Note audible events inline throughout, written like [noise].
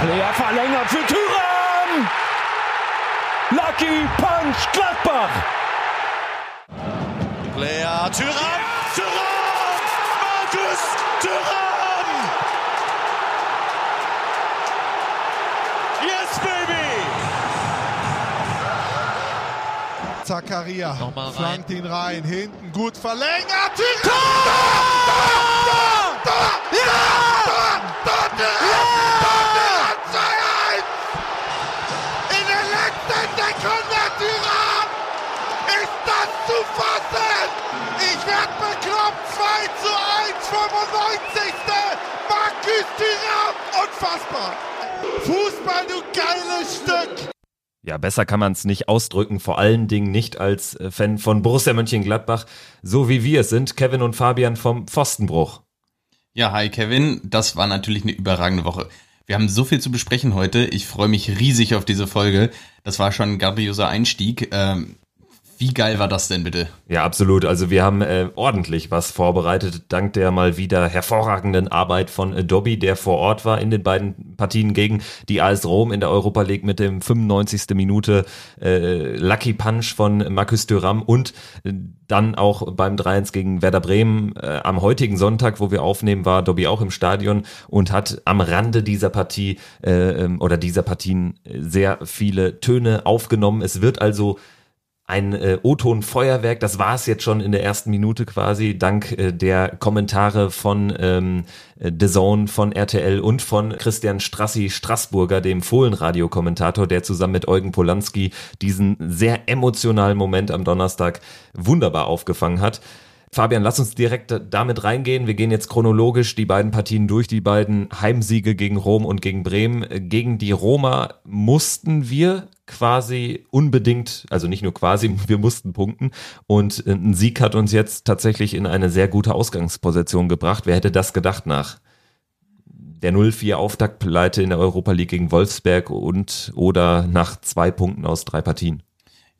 Player verlängert für Thüringen. Lucky Punch Gladbach. Player Thüringen. Thüringen. Markus Thüringen. Yes, baby. Zakaria Nochmal rein. flankt ihn rein, hinten gut verlängert. Thüringen! Tor! Tor! Ja! Tor! Tor! Tor! 2-1! In der letzten Sekunde, Tyram! Ist das zu fassen? Ich werd bekloppt! 2 zu 1, 95. Markus Tyram! Unfassbar! Fußball, du geiles Stück! Ja, besser kann man es nicht ausdrücken, vor allen Dingen nicht als äh, Fan von Borussia Mönchengladbach, so wie wir es sind, Kevin und Fabian vom Pfostenbruch. Ja, hi Kevin, das war natürlich eine überragende Woche. Wir haben so viel zu besprechen heute. Ich freue mich riesig auf diese Folge. Das war schon ein grandioser Einstieg. Ähm, wie geil war das denn bitte? Ja, absolut. Also wir haben äh, ordentlich was vorbereitet, dank der mal wieder hervorragenden Arbeit von äh, Dobby, der vor Ort war in den beiden Partien gegen die AS Rom in der Europa League mit dem 95. Minute äh, Lucky Punch von Marcus Thuram und äh, dann auch beim 3-1 gegen Werder Bremen äh, am heutigen Sonntag, wo wir aufnehmen, war Dobby auch im Stadion und hat am Rande dieser Partie äh, ähm, oder dieser Partien sehr viele Töne aufgenommen. Es wird also ein äh, O-Ton-Feuerwerk, das war es jetzt schon in der ersten Minute quasi, dank äh, der Kommentare von ähm, äh, The Zone, von RTL und von Christian Strassi Straßburger, dem Fohlenradio-Kommentator, der zusammen mit Eugen Polanski diesen sehr emotionalen Moment am Donnerstag wunderbar aufgefangen hat. Fabian, lass uns direkt damit reingehen. Wir gehen jetzt chronologisch die beiden Partien durch, die beiden Heimsiege gegen Rom und gegen Bremen. Gegen die Roma mussten wir quasi unbedingt, also nicht nur quasi, [laughs] wir mussten punkten. Und ein Sieg hat uns jetzt tatsächlich in eine sehr gute Ausgangsposition gebracht. Wer hätte das gedacht nach der 0-4 Auftaktpleite in der Europa League gegen Wolfsberg und oder nach zwei Punkten aus drei Partien?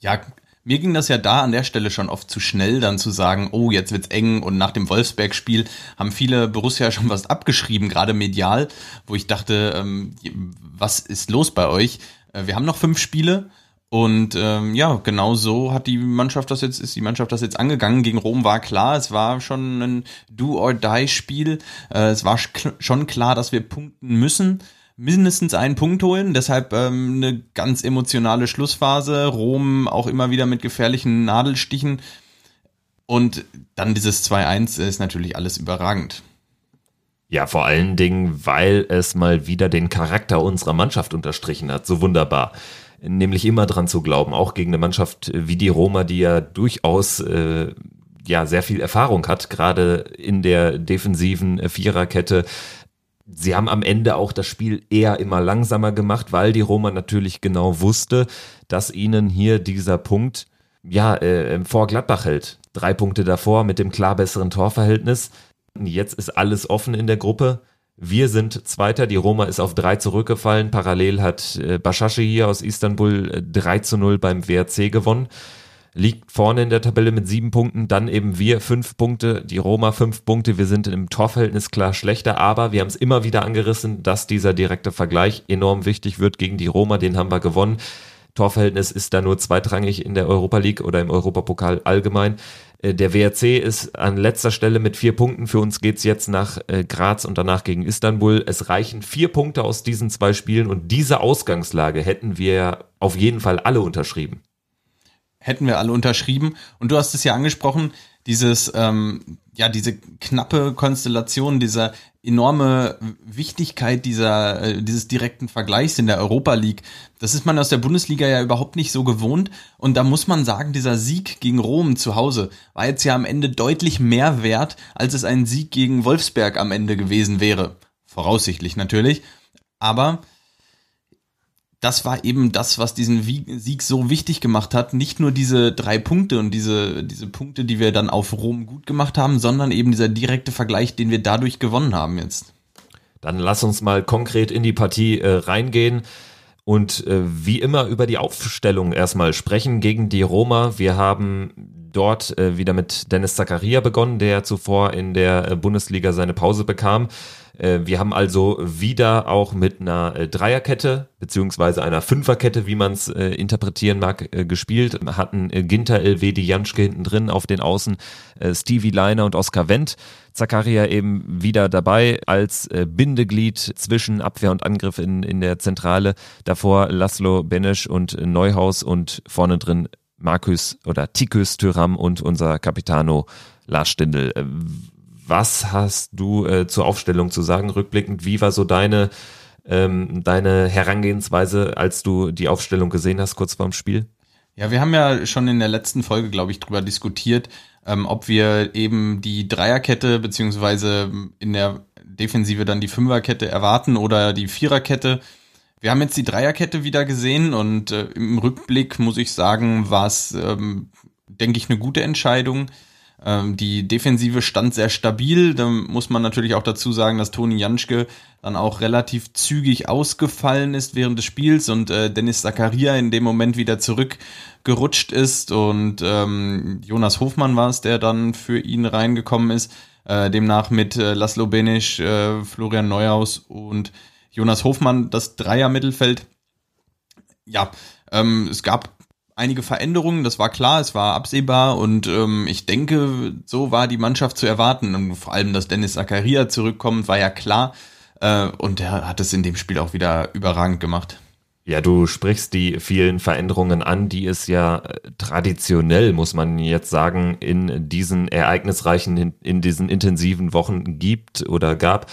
Ja, mir ging das ja da an der Stelle schon oft zu schnell, dann zu sagen, oh, jetzt wird's eng und nach dem Wolfsberg-Spiel haben viele Borussia schon was abgeschrieben, gerade medial, wo ich dachte, ähm, was ist los bei euch? Äh, wir haben noch fünf Spiele und ähm, ja, genau so hat die Mannschaft das jetzt, ist die Mannschaft das jetzt angegangen. Gegen Rom war klar, es war schon ein Do-or-Die-Spiel. Äh, es war schon klar, dass wir punkten müssen mindestens einen Punkt holen. Deshalb ähm, eine ganz emotionale Schlussphase. Rom auch immer wieder mit gefährlichen Nadelstichen. Und dann dieses 2-1 ist natürlich alles überragend. Ja, vor allen Dingen, weil es mal wieder den Charakter unserer Mannschaft unterstrichen hat. So wunderbar. Nämlich immer dran zu glauben, auch gegen eine Mannschaft wie die Roma, die ja durchaus äh, ja sehr viel Erfahrung hat, gerade in der defensiven Viererkette. Sie haben am Ende auch das Spiel eher immer langsamer gemacht, weil die Roma natürlich genau wusste, dass ihnen hier dieser Punkt ja äh, vor Gladbach hält. Drei Punkte davor mit dem klar besseren Torverhältnis. Jetzt ist alles offen in der Gruppe. Wir sind Zweiter, die Roma ist auf drei zurückgefallen. Parallel hat äh, Bashashi hier aus Istanbul äh, 3 zu 0 beim WRC gewonnen liegt vorne in der Tabelle mit sieben Punkten, dann eben wir fünf Punkte, die Roma fünf Punkte, wir sind im Torverhältnis klar schlechter, aber wir haben es immer wieder angerissen, dass dieser direkte Vergleich enorm wichtig wird gegen die Roma, den haben wir gewonnen. Torverhältnis ist da nur zweitrangig in der Europa League oder im Europapokal allgemein. Äh, Der WRC ist an letzter Stelle mit vier Punkten. Für uns geht's jetzt nach äh, Graz und danach gegen Istanbul. Es reichen vier Punkte aus diesen zwei Spielen und diese Ausgangslage hätten wir auf jeden Fall alle unterschrieben hätten wir alle unterschrieben. Und du hast es ja angesprochen, dieses, ähm, ja, diese knappe Konstellation, dieser enorme Wichtigkeit dieser, äh, dieses direkten Vergleichs in der Europa League. Das ist man aus der Bundesliga ja überhaupt nicht so gewohnt. Und da muss man sagen, dieser Sieg gegen Rom zu Hause war jetzt ja am Ende deutlich mehr wert, als es ein Sieg gegen Wolfsberg am Ende gewesen wäre. Voraussichtlich natürlich. Aber das war eben das, was diesen Sieg so wichtig gemacht hat. Nicht nur diese drei Punkte und diese, diese Punkte, die wir dann auf Rom gut gemacht haben, sondern eben dieser direkte Vergleich, den wir dadurch gewonnen haben jetzt. Dann lass uns mal konkret in die Partie äh, reingehen und äh, wie immer über die Aufstellung erstmal sprechen gegen die Roma. Wir haben dort äh, wieder mit Dennis Zakaria begonnen, der zuvor in der äh, Bundesliga seine Pause bekam. Äh, wir haben also wieder auch mit einer äh, Dreierkette beziehungsweise einer Fünferkette, wie man es äh, interpretieren mag, äh, gespielt. Hatten äh, Ginter, Elvedi, Janschke hinten drin auf den Außen, Stevie Leiner und Oskar Wendt. Zakaria eben wieder dabei als Bindeglied zwischen Abwehr und Angriff in, in der Zentrale. Davor Laszlo Benesch und Neuhaus und vorne drin Markus oder Tikus Thüram und unser Capitano Lars Stindl. Was hast du äh, zur Aufstellung zu sagen, rückblickend? Wie war so deine, ähm, deine Herangehensweise, als du die Aufstellung gesehen hast, kurz vorm Spiel? Ja, wir haben ja schon in der letzten Folge, glaube ich, drüber diskutiert, ähm, ob wir eben die Dreierkette beziehungsweise in der Defensive dann die Fünferkette erwarten oder die Viererkette. Wir haben jetzt die Dreierkette wieder gesehen und äh, im Rückblick muss ich sagen, war es, ähm, denke ich, eine gute Entscheidung. Ähm, die Defensive stand sehr stabil. Da muss man natürlich auch dazu sagen, dass Toni Janschke dann auch relativ zügig ausgefallen ist während des Spiels und äh, Dennis Zakaria in dem Moment wieder zurückgerutscht ist und ähm, Jonas Hofmann war es, der dann für ihn reingekommen ist. Äh, demnach mit äh, Laszlo Benisch, äh, Florian Neuhaus und Jonas Hofmann das Dreier-Mittelfeld. Ja, ähm, es gab einige Veränderungen, das war klar, es war absehbar und ähm, ich denke, so war die Mannschaft zu erwarten. Und vor allem, dass Dennis Zakaria zurückkommt, war ja klar. Äh, und er hat es in dem Spiel auch wieder überragend gemacht. Ja, du sprichst die vielen Veränderungen an, die es ja äh, traditionell, muss man jetzt sagen, in diesen ereignisreichen, in diesen intensiven Wochen gibt oder gab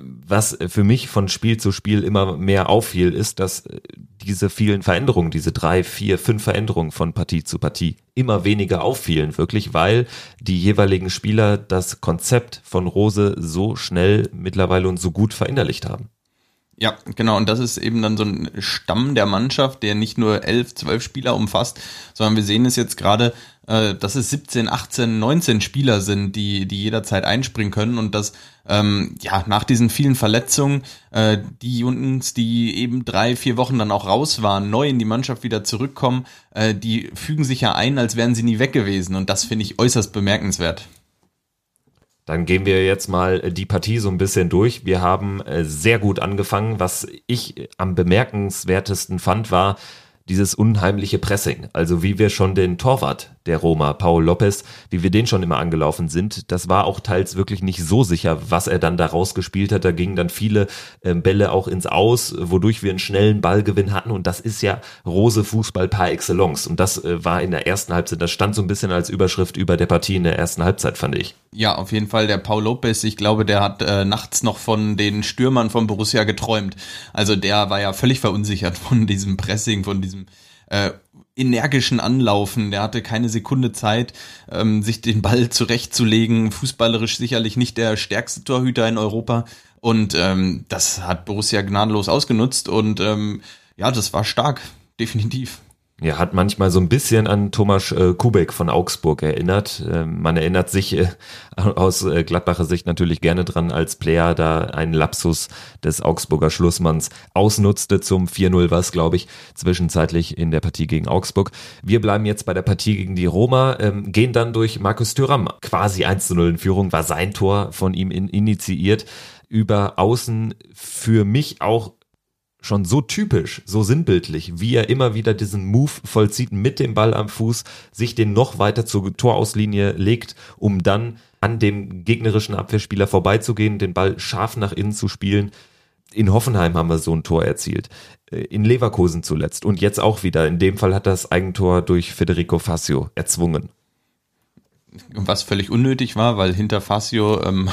was für mich von Spiel zu Spiel immer mehr auffiel, ist, dass äh, diese vielen Veränderungen, diese drei, vier, fünf Veränderungen von Partie zu Partie immer weniger auffielen, wirklich, weil die jeweiligen Spieler das Konzept von Rose so schnell mittlerweile und so gut verinnerlicht haben. Ja, genau. Und das ist eben dann so ein Stamm der Mannschaft, der nicht nur elf, zwölf Spieler umfasst, sondern wir sehen es jetzt gerade, äh, dass es 17, 18, 19 Spieler sind, die, die jederzeit einspringen können und dass ähm, ja nach diesen vielen Verletzungen äh, die Jungs, die eben drei, vier Wochen dann auch raus waren, neu in die Mannschaft wieder zurückkommen, äh, die fügen sich ja ein, als wären sie nie weg gewesen und das finde ich äußerst bemerkenswert. Dann gehen wir jetzt mal die Partie so ein bisschen durch. Wir haben äh, sehr gut angefangen. Was ich am bemerkenswertesten fand, war, dieses unheimliche Pressing. Also wie wir schon den Torwart der Roma, Paul Lopez, wie wir den schon immer angelaufen sind, das war auch teils wirklich nicht so sicher, was er dann da rausgespielt hat. Da gingen dann viele äh, Bälle auch ins Aus, wodurch wir einen schnellen Ballgewinn hatten. Und das ist ja Rose Fußball par excellence. Und das äh, war in der ersten Halbzeit, das stand so ein bisschen als Überschrift über der Partie in der ersten Halbzeit, fand ich. Ja, auf jeden Fall der Paul Lopez. Ich glaube, der hat äh, nachts noch von den Stürmern von Borussia geträumt. Also der war ja völlig verunsichert von diesem Pressing, von diesem äh, energischen Anlaufen. Der hatte keine Sekunde Zeit, ähm, sich den Ball zurechtzulegen. Fußballerisch sicherlich nicht der stärkste Torhüter in Europa. Und ähm, das hat Borussia gnadenlos ausgenutzt. Und ähm, ja, das war stark, definitiv. Ja, hat manchmal so ein bisschen an Thomas äh, Kubek von Augsburg erinnert. Äh, man erinnert sich äh, aus äh, Gladbacher Sicht natürlich gerne dran, als Player da einen Lapsus des Augsburger Schlussmanns ausnutzte zum 4-0, was glaube ich zwischenzeitlich in der Partie gegen Augsburg. Wir bleiben jetzt bei der Partie gegen die Roma, ähm, gehen dann durch Markus Thüram. Quasi 1-0 in Führung, war sein Tor von ihm in, initiiert über außen für mich auch schon so typisch, so sinnbildlich, wie er immer wieder diesen Move vollzieht mit dem Ball am Fuß, sich den noch weiter zur Torauslinie legt, um dann an dem gegnerischen Abwehrspieler vorbeizugehen, den Ball scharf nach innen zu spielen. In Hoffenheim haben wir so ein Tor erzielt. Äh, in Leverkusen zuletzt und jetzt auch wieder. In dem Fall hat das Eigentor durch Federico Fassio erzwungen. Was völlig unnötig war, weil hinter Fassio ähm,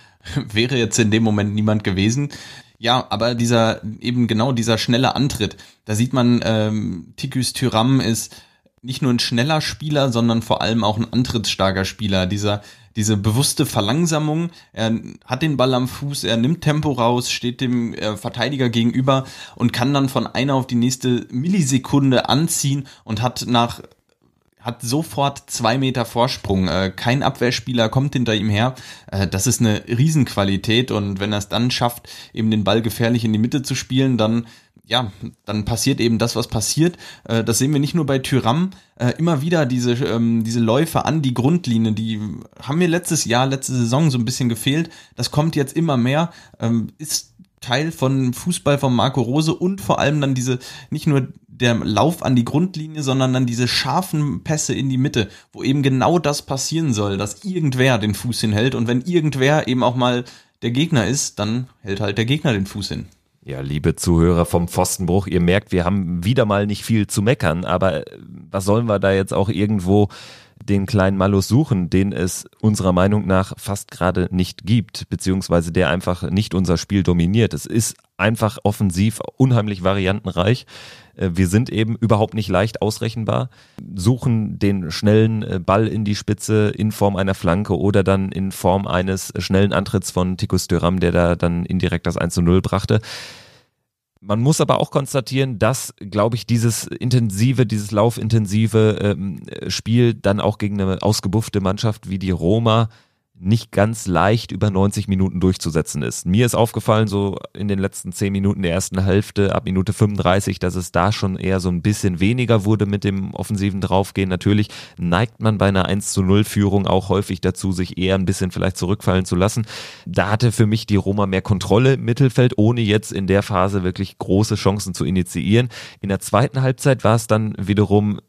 [laughs] wäre jetzt in dem Moment niemand gewesen. Ja, aber dieser, eben genau dieser schnelle Antritt, da sieht man, ähm, Tikus Tyram ist nicht nur ein schneller Spieler, sondern vor allem auch ein antrittsstarker Spieler. Dieser, diese bewusste Verlangsamung, er hat den Ball am Fuß, er nimmt Tempo raus, steht dem äh, Verteidiger gegenüber und kann dann von einer auf die nächste Millisekunde anziehen und hat nach hat sofort zwei Meter Vorsprung. Äh, kein Abwehrspieler kommt hinter ihm her. Äh, das ist eine Riesenqualität und wenn er es dann schafft, eben den Ball gefährlich in die Mitte zu spielen, dann ja, dann passiert eben das, was passiert. Äh, das sehen wir nicht nur bei Tyram, immer wieder diese, ähm, diese Läufe an die Grundlinie, die haben mir letztes Jahr, letzte Saison so ein bisschen gefehlt. Das kommt jetzt immer mehr, ähm, ist Teil von Fußball von Marco Rose und vor allem dann diese, nicht nur der Lauf an die Grundlinie, sondern dann diese scharfen Pässe in die Mitte, wo eben genau das passieren soll, dass irgendwer den Fuß hinhält und wenn irgendwer eben auch mal der Gegner ist, dann hält halt der Gegner den Fuß hin. Ja, liebe Zuhörer vom Pfostenbruch, ihr merkt, wir haben wieder mal nicht viel zu meckern, aber äh, was sollen wir da jetzt auch irgendwo den kleinen Malus suchen, den es unserer Meinung nach fast gerade nicht gibt, beziehungsweise der einfach nicht unser Spiel dominiert. Es ist einfach offensiv unheimlich variantenreich. Äh, wir sind eben überhaupt nicht leicht ausrechenbar, suchen den schnellen äh, Ball in die Spitze in Form einer Flanke oder dann in Form eines schnellen Antritts von Tikus Thuram, der da dann indirekt das 1 zu 0 brachte. Man muss aber auch konstatieren, dass, glaube ich, dieses intensive, dieses laufintensive ähm, Spiel dann auch gegen eine ausgebuffte Mannschaft wie die Roma nicht ganz leicht über 90 Minuten durchzusetzen ist. Mir ist aufgefallen, so in den letzten 10 Minuten der ersten Hälfte, ab Minute 35, dass es da schon eher so ein bisschen weniger wurde mit dem offensiven Draufgehen. Natürlich neigt man bei einer 1 zu 0 Führung auch häufig dazu, sich eher ein bisschen vielleicht zurückfallen zu lassen. Da hatte für mich die Roma mehr Kontrolle im Mittelfeld, ohne jetzt in der Phase wirklich große Chancen zu initiieren. In der zweiten Halbzeit war es dann wiederum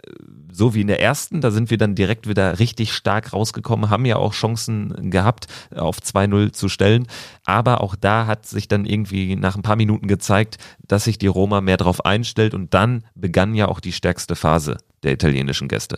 so wie in der ersten, da sind wir dann direkt wieder richtig stark rausgekommen, haben ja auch Chancen gehabt, auf 2-0 zu stellen. Aber auch da hat sich dann irgendwie nach ein paar Minuten gezeigt, dass sich die Roma mehr drauf einstellt und dann begann ja auch die stärkste Phase der italienischen Gäste.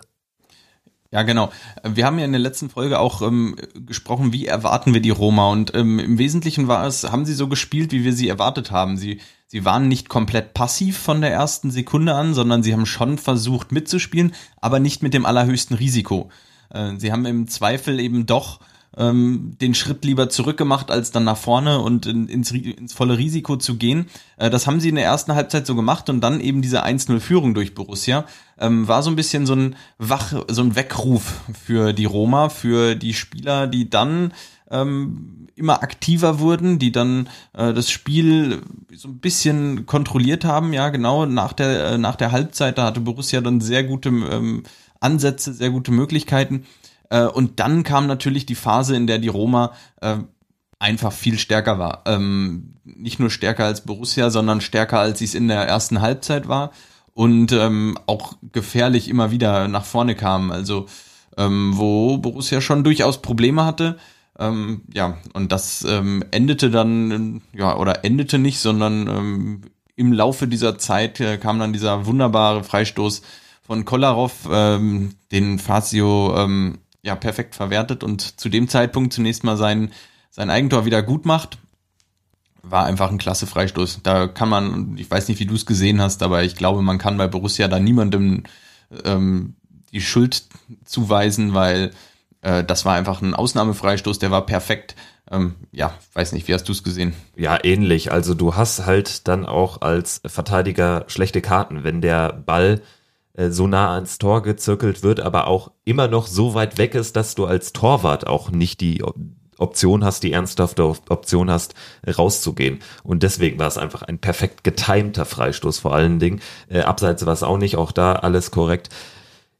Ja, genau. Wir haben ja in der letzten Folge auch ähm, gesprochen, wie erwarten wir die Roma und ähm, im Wesentlichen war es, haben sie so gespielt, wie wir sie erwartet haben. Sie sie waren nicht komplett passiv von der ersten Sekunde an, sondern sie haben schon versucht mitzuspielen, aber nicht mit dem allerhöchsten Risiko. Äh, sie haben im Zweifel eben doch ähm, den Schritt lieber zurückgemacht, als dann nach vorne und in, ins, ins volle Risiko zu gehen. Äh, das haben sie in der ersten Halbzeit so gemacht und dann eben diese 1-0-Führung durch Borussia ähm, war so ein bisschen so ein Wach, so ein Weckruf für die Roma, für die Spieler, die dann ähm, immer aktiver wurden, die dann äh, das Spiel so ein bisschen kontrolliert haben. Ja, genau, nach der, äh, nach der Halbzeit, da hatte Borussia dann sehr gute ähm, Ansätze, sehr gute Möglichkeiten. Äh, und dann kam natürlich die Phase, in der die Roma äh, einfach viel stärker war. Ähm, nicht nur stärker als Borussia, sondern stärker als sie es in der ersten Halbzeit war und ähm, auch gefährlich immer wieder nach vorne kam. Also ähm, wo Borussia schon durchaus Probleme hatte. Ähm, ja, und das ähm, endete dann, ja, oder endete nicht, sondern ähm, im Laufe dieser Zeit äh, kam dann dieser wunderbare Freistoß von Kolarov, ähm, den Fazio ähm, ja perfekt verwertet und zu dem Zeitpunkt zunächst mal sein, sein Eigentor wieder gut macht. War einfach ein klasse Freistoß. Da kann man, ich weiß nicht, wie du es gesehen hast, aber ich glaube, man kann bei Borussia da niemandem ähm, die Schuld zuweisen, weil äh, das war einfach ein Ausnahmefreistoß, der war perfekt. Ähm, ja, weiß nicht, wie hast du es gesehen? Ja, ähnlich. Also du hast halt dann auch als Verteidiger schlechte Karten, wenn der Ball so nah ans Tor gezirkelt wird, aber auch immer noch so weit weg ist, dass du als Torwart auch nicht die Option hast, die ernsthafte Option hast, rauszugehen. Und deswegen war es einfach ein perfekt getimter Freistoß vor allen Dingen. Äh, abseits war es auch nicht, auch da alles korrekt.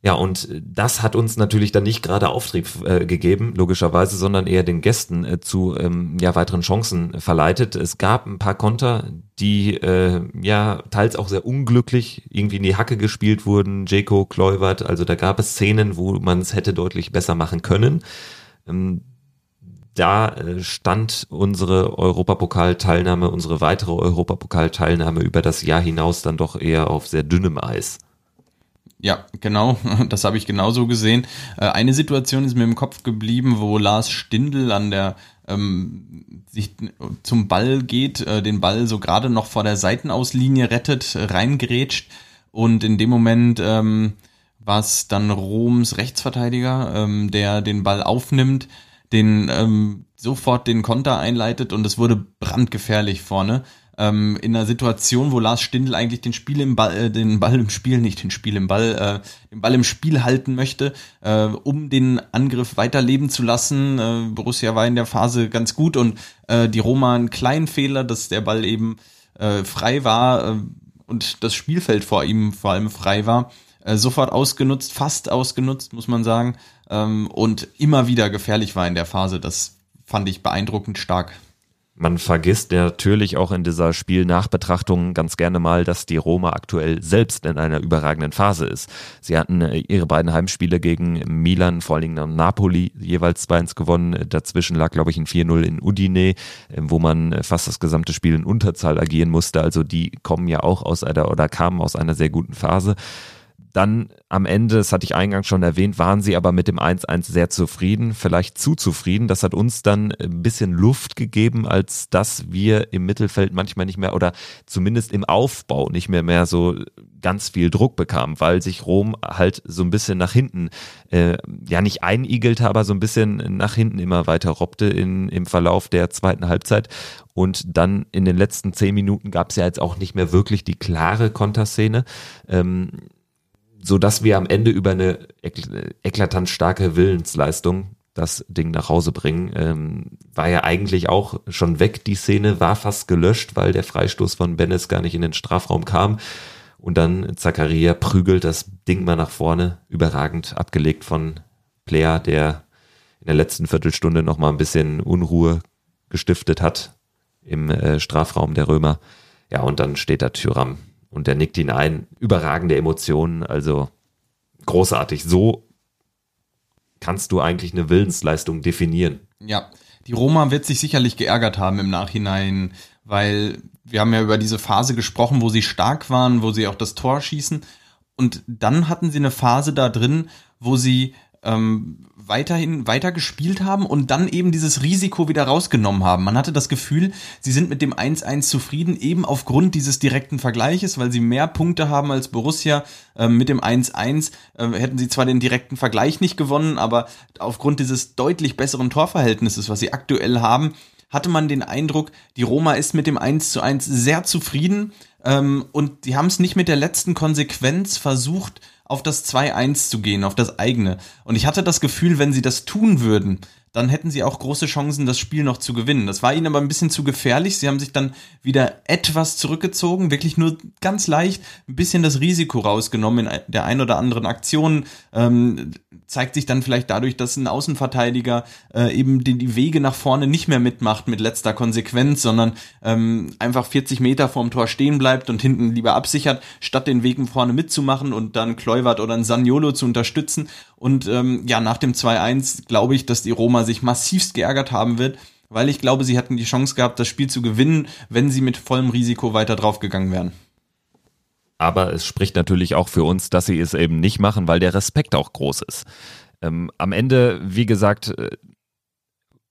Ja, und das hat uns natürlich dann nicht gerade Auftrieb äh, gegeben, logischerweise, sondern eher den Gästen äh, zu ähm, ja, weiteren Chancen verleitet. Es gab ein paar Konter, die äh, ja teils auch sehr unglücklich irgendwie in die Hacke gespielt wurden. Jeko, Kluivert, also da gab es Szenen, wo man es hätte deutlich besser machen können. Ähm, da äh, stand unsere Europapokalteilnahme, unsere weitere Europapokalteilnahme über das Jahr hinaus dann doch eher auf sehr dünnem Eis. Ja, genau, [laughs] das habe ich genauso gesehen. Äh, eine Situation ist mir im Kopf geblieben, wo Lars Stindl an der ähm, sich zum Ball geht, äh, den Ball so gerade noch vor der Seitenauslinie rettet, reingrätscht und in dem Moment ähm, war es dann Roms Rechtsverteidiger, ähm, der den Ball aufnimmt, den ähm, sofort den Konter einleitet und es wurde brandgefährlich vorne ähm, in einer Situation, wo Lars Stindl eigentlich den Spiel im Ball, äh, den Ball im Spiel, nicht den Spiel im Ball, äh, den Ball im Spiel halten möchte, äh, um den Angriff weiterleben zu lassen. Äh, Borussia war in der Phase ganz gut und äh, die Roma einen kleinen Fehler, dass der Ball eben äh, frei war, äh, und das Spielfeld vor ihm vor allem frei war, äh, sofort ausgenutzt, fast ausgenutzt, muss man sagen, ähm, und immer wieder gefährlich war in der Phase. Das fand ich beeindruckend stark. Man vergisst natürlich auch in dieser Spielnachbetrachtung ganz gerne mal, dass die Roma aktuell selbst in einer überragenden Phase ist. Sie hatten äh, ihre beiden Heimspiele gegen Milan, vor allen Dingen Napoli, jeweils 2-1 gewonnen. Dazwischen lag, glaube ich, ein 4-0 in Udine, äh, wo man äh, fast das gesamte Spiel in Unterzahl agieren musste. Also die kommen ja auch aus einer oder kamen aus einer sehr guten Phase. Dann am Ende, das hatte ich eingangs schon erwähnt, waren sie aber mit dem 1-1 sehr zufrieden, vielleicht zu zufrieden. Das hat uns dann ein bisschen Luft gegeben, als dass wir im Mittelfeld manchmal nicht mehr oder zumindest im Aufbau nicht mehr mehr so ganz viel Druck bekamen, weil sich Rom halt so ein bisschen nach hinten, äh, ja nicht einigelte, aber so ein bisschen nach hinten immer weiter robbte in, im Verlauf der zweiten Halbzeit. Und dann in den letzten zehn Minuten gab es ja jetzt auch nicht mehr wirklich die klare Konterszene. Ähm, so dass wir am Ende über eine eklatant starke Willensleistung das Ding nach Hause bringen. Ähm, war ja eigentlich auch schon weg, die Szene war fast gelöscht, weil der Freistoß von Bennis gar nicht in den Strafraum kam. Und dann Zakaria prügelt das Ding mal nach vorne, überragend abgelegt von Player, der in der letzten Viertelstunde nochmal ein bisschen Unruhe gestiftet hat im äh, Strafraum der Römer. Ja, und dann steht da Tyram und der nickt ihn ein. Überragende Emotionen, also großartig. So kannst du eigentlich eine Willensleistung definieren. Ja, die Roma wird sich sicherlich geärgert haben im Nachhinein, weil wir haben ja über diese Phase gesprochen, wo sie stark waren, wo sie auch das Tor schießen. Und dann hatten sie eine Phase da drin, wo sie ähm, weiterhin weiter gespielt haben und dann eben dieses Risiko wieder rausgenommen haben. Man hatte das Gefühl, sie sind mit dem 1-1 zufrieden, eben aufgrund dieses direkten Vergleiches, weil sie mehr Punkte haben als Borussia. Ähm, mit dem 1-1 äh, hätten sie zwar den direkten Vergleich nicht gewonnen, aber aufgrund dieses deutlich besseren Torverhältnisses, was sie aktuell haben, hatte man den Eindruck, die Roma ist mit dem 1 zu 1 sehr zufrieden ähm, und die haben es nicht mit der letzten Konsequenz versucht, auf das 2-1 zu gehen, auf das eigene. Und ich hatte das Gefühl, wenn sie das tun würden, dann hätten sie auch große Chancen, das Spiel noch zu gewinnen. Das war ihnen aber ein bisschen zu gefährlich. Sie haben sich dann wieder etwas zurückgezogen, wirklich nur ganz leicht ein bisschen das Risiko rausgenommen in der ein oder anderen Aktion. Ähm, zeigt sich dann vielleicht dadurch, dass ein Außenverteidiger äh, eben die, die Wege nach vorne nicht mehr mitmacht mit letzter Konsequenz, sondern ähm, einfach 40 Meter vorm Tor stehen bleibt und hinten lieber absichert, statt den Wegen vorne mitzumachen und dann Kleuwert oder ein Saniolo zu unterstützen. Und ähm, ja, nach dem 2-1 glaube ich, dass die Roma sich massivst geärgert haben wird, weil ich glaube, sie hätten die Chance gehabt, das Spiel zu gewinnen, wenn sie mit vollem Risiko weiter draufgegangen wären. Aber es spricht natürlich auch für uns, dass sie es eben nicht machen, weil der Respekt auch groß ist. Ähm, am Ende, wie gesagt, äh,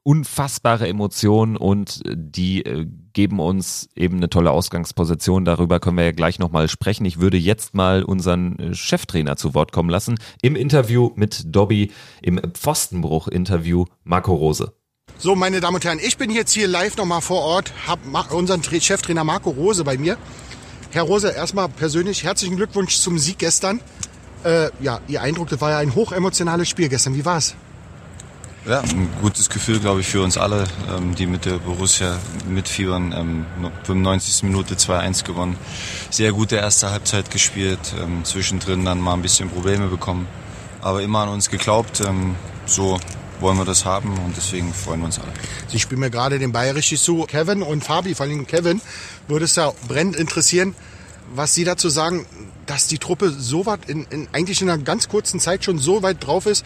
unfassbare Emotionen und die äh, geben uns eben eine tolle Ausgangsposition. Darüber können wir ja gleich nochmal sprechen. Ich würde jetzt mal unseren äh, Cheftrainer zu Wort kommen lassen. Im Interview mit Dobby, im Pfostenbruch-Interview Marco Rose. So, meine Damen und Herren, ich bin jetzt hier live nochmal vor Ort, habe unseren Cheftrainer Marco Rose bei mir. Herr Rose, erstmal persönlich herzlichen Glückwunsch zum Sieg gestern. Äh, ja, Ihr Eindruck, das war ja ein hochemotionales Spiel gestern. Wie war's? Ja, ein gutes Gefühl, glaube ich, für uns alle, ähm, die mit der Borussia mitfiebern. Ähm, 95. Minute 2-1 gewonnen. Sehr gute erste Halbzeit gespielt, ähm, zwischendrin dann mal ein bisschen Probleme bekommen. Aber immer an uns geglaubt. Ähm, so wollen wir das haben und deswegen freuen wir uns alle. Sie spielen mir gerade den richtig zu. Kevin und Fabi, vor allem Kevin, würde es ja brennend interessieren, was Sie dazu sagen, dass die Truppe so weit in, in, eigentlich in einer ganz kurzen Zeit schon so weit drauf ist,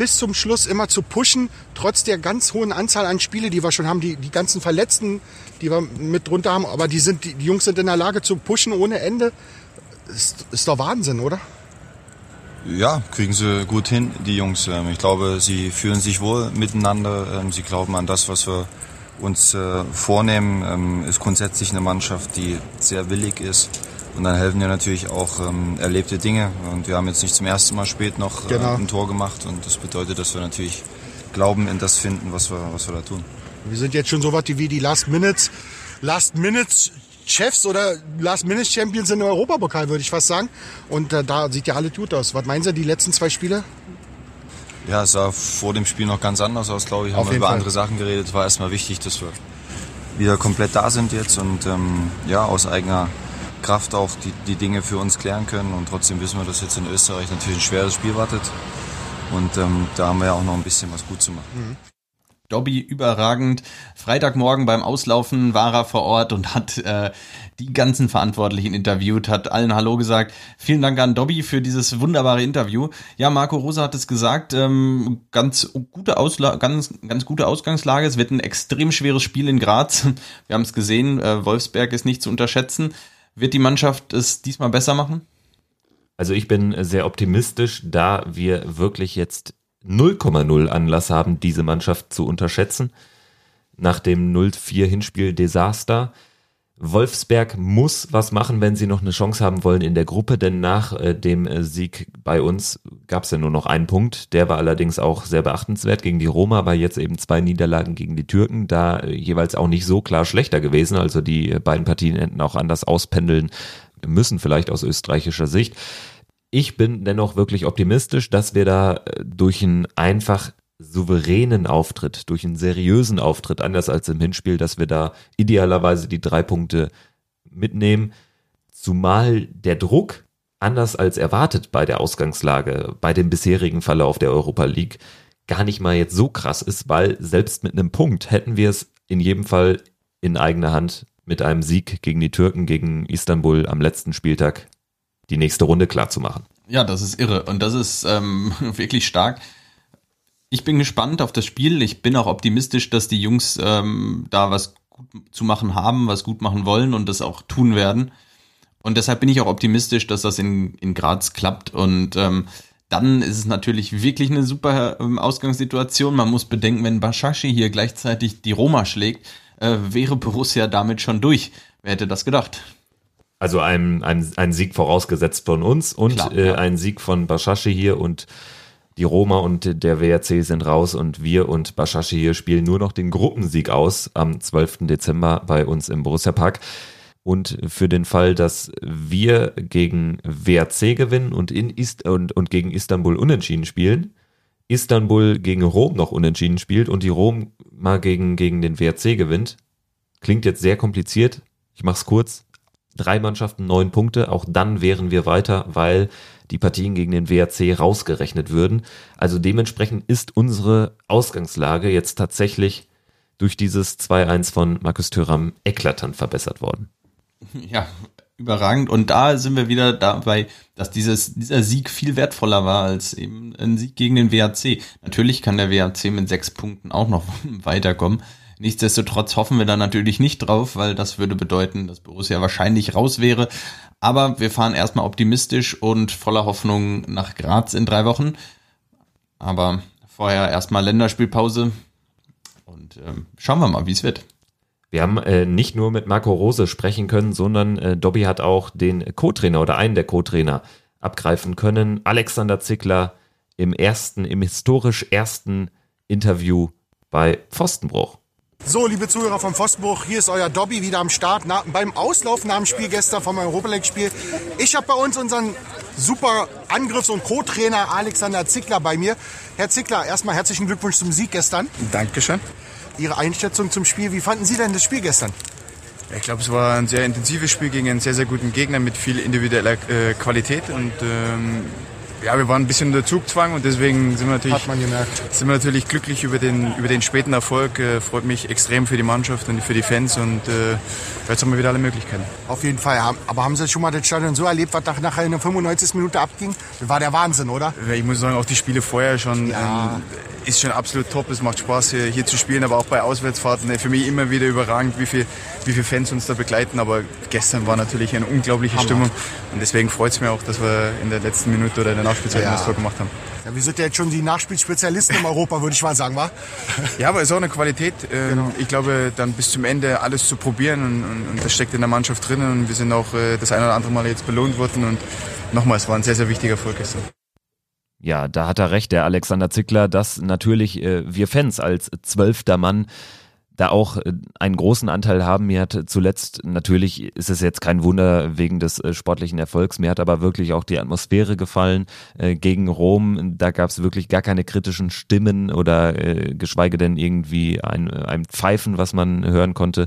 bis zum Schluss immer zu pushen, trotz der ganz hohen Anzahl an Spiele, die wir schon haben, die, die ganzen Verletzten, die wir mit drunter haben, aber die, sind, die, Jungs sind in der Lage zu pushen ohne Ende. Ist, ist doch Wahnsinn, oder? Ja, kriegen sie gut hin, die Jungs. Ähm, ich glaube, sie fühlen sich wohl miteinander. Ähm, sie glauben an das, was wir uns äh, vornehmen. Ähm, ist grundsätzlich eine Mannschaft, die sehr willig ist. Und dann helfen dir natürlich auch erlebte Dinge. Und wir haben jetzt nicht zum ersten Mal spät noch äh, genau. ein Tor gemacht. Und das bedeutet, dass wir natürlich glauben in das finden, was wir, was wir da tun. Wir sind jetzt schon so weit wie die Last Minutes. Last Minutes Chefs oder Last-Minute-Champions in Europapokal, würde ich fast sagen. Und äh, da sieht ja alle gut aus. Was meinen Sie, die letzten zwei Spiele? Ja, es sah vor dem Spiel noch ganz anders aus, glaube ich. Haben wir über Fall. andere Sachen geredet. Es war erstmal wichtig, dass wir wieder komplett da sind jetzt und ähm, ja, aus eigener Kraft auch die, die Dinge für uns klären können. Und trotzdem wissen wir, dass jetzt in Österreich natürlich ein schweres Spiel wartet. Und ähm, da haben wir ja auch noch ein bisschen was gut zu machen. Mhm. Dobby überragend. Freitagmorgen beim Auslaufen war er vor Ort und hat äh, die ganzen Verantwortlichen interviewt, hat allen Hallo gesagt. Vielen Dank an Dobby für dieses wunderbare Interview. Ja, Marco Rosa hat es gesagt, ähm, ganz gute Ausla ganz, ganz gute Ausgangslage. Es wird ein extrem schweres Spiel in Graz. Wir haben es gesehen, äh, Wolfsberg ist nicht zu unterschätzen. Wird die Mannschaft es diesmal besser machen? Also ich bin sehr optimistisch, da wir wirklich jetzt 0,0 Anlass haben, diese Mannschaft zu unterschätzen. Nach dem 0-4 Hinspiel Desaster. Wolfsberg muss was machen, wenn sie noch eine Chance haben wollen in der Gruppe, denn nach äh, dem äh, Sieg bei uns gab es ja nur noch einen Punkt. Der war allerdings auch sehr beachtenswert gegen die Roma, aber jetzt eben zwei Niederlagen gegen die Türken, da äh, jeweils auch nicht so klar schlechter gewesen. Also die beiden Partien hätten auch anders auspendeln müssen, vielleicht aus österreichischer Sicht. Ich bin dennoch wirklich optimistisch, dass wir da äh, durch einen einfach souveränen Auftritt, durch einen seriösen Auftritt, anders als im Hinspiel, dass wir da idealerweise die drei Punkte mitnehmen. Zumal der Druck anders als erwartet bei der Ausgangslage, bei dem bisherigen Verlauf der Europa League gar nicht mal jetzt so krass ist, weil selbst mit einem Punkt hätten wir es in jedem Fall in eigener Hand mit einem Sieg gegen die Türken, gegen Istanbul am letzten Spieltag die nächste Runde klar zu machen. Ja, das ist irre und das ist ähm, [laughs] wirklich stark. Ich bin gespannt auf das Spiel. Ich bin auch optimistisch, dass die Jungs ähm, da was gut zu machen haben, was gut machen wollen und das auch tun werden. Und deshalb bin ich auch optimistisch, dass das in, in Graz klappt. Und ähm, dann ist es natürlich wirklich eine super ähm, Ausgangssituation. Man muss bedenken, wenn Bashashi hier gleichzeitig die Roma schlägt, äh, wäre Borussia damit schon durch. Wer hätte das gedacht? Also ein, ein, ein Sieg vorausgesetzt von uns und Klar, äh, ja. ein Sieg von Bashashi hier und die Roma und der WRC sind raus und wir und Bashashi hier spielen nur noch den Gruppensieg aus am 12. Dezember bei uns im Borussia Park. Und für den Fall, dass wir gegen WRC gewinnen und, in Ist und, und gegen Istanbul unentschieden spielen, Istanbul gegen Rom noch unentschieden spielt und die Rom mal gegen, gegen den WRC gewinnt, klingt jetzt sehr kompliziert. Ich mach's kurz drei Mannschaften neun Punkte, auch dann wären wir weiter, weil die Partien gegen den WRC rausgerechnet würden. Also dementsprechend ist unsere Ausgangslage jetzt tatsächlich durch dieses 2-1 von Markus Thüram eklatant verbessert worden. [laughs] Ja, überragend. Und da sind wir wieder dabei, dass dieses, dieser Sieg viel wertvoller war als eben ein Sieg gegen den WRC. Natürlich kann der WRC mit sechs Punkten auch noch [laughs] weiterkommen. Nichtsdestotrotz hoffen wir da natürlich nicht drauf, weil das würde bedeuten, dass Borussia wahrscheinlich raus wäre. Aber wir fahren erstmal optimistisch und voller Hoffnung nach Graz in drei Wochen. Aber vorher erstmal Länderspielpause und ähm, schauen wir mal, wie es wird. Wir haben äh, nicht nur mit Marco Rose sprechen können, sondern äh, Dobby hat auch den Co-Trainer oder einen der Co-Trainer abgreifen können. Alexander Zickler im ersten, im historisch ersten Interview bei Pfostenbruch. So, liebe Zuhörer vom Pfostenbruch, hier ist euer Dobby wieder am Start nach, beim Auslauf nach dem Spiel gestern vom Europa League Spiel. Ich habe bei uns unseren super Angriffs- und Co-Trainer Alexander Zickler bei mir. Herr Zickler, erstmal herzlichen Glückwunsch zum Sieg gestern. Dankeschön. Ihre Einschätzung zum Spiel, wie fanden Sie denn das Spiel gestern? Ich glaube, es war ein sehr intensives Spiel gegen einen sehr, sehr guten Gegner mit viel individueller äh, Qualität und ähm, ja, wir waren ein bisschen unter Zugzwang und deswegen sind wir natürlich. Sind wir natürlich glücklich über den, über den späten Erfolg. Äh, freut mich extrem für die Mannschaft und für die Fans und äh, jetzt haben wir wieder alle Möglichkeiten. Auf jeden Fall. Aber haben Sie schon mal das Stadion so erlebt, was nachher in der 95. Minute abging? Das war der Wahnsinn, oder? Ich muss sagen, auch die Spiele vorher schon ja. ähm, ist schon absolut top. Es macht Spaß, hier, hier, zu spielen, aber auch bei Auswärtsfahrten. Für mich immer wieder überragend, wie viele wie viel Fans uns da begleiten. Aber gestern war natürlich eine unglaubliche Hammer. Stimmung. Und deswegen freut es mich auch, dass wir in der letzten Minute oder in der Nachspielzeit ja. das Tor gemacht haben. Ja, wir sind ja jetzt schon die Nachspielspezialisten in Europa, würde ich mal sagen, wa? Ja, aber es ist auch eine Qualität. Ähm, genau. Ich glaube, dann bis zum Ende alles zu probieren und, und, und, das steckt in der Mannschaft drin und wir sind auch äh, das eine oder andere Mal jetzt belohnt worden und nochmal, es war ein sehr, sehr wichtiger Erfolg gestern. Ja, da hat er recht, der Alexander Zickler, dass natürlich äh, wir Fans als zwölfter Mann da auch äh, einen großen Anteil haben. Mir hat zuletzt, natürlich ist es jetzt kein Wunder wegen des äh, sportlichen Erfolgs, mir hat aber wirklich auch die Atmosphäre gefallen äh, gegen Rom. Da gab es wirklich gar keine kritischen Stimmen oder geschweige denn irgendwie ein, ein Pfeifen, was man hören konnte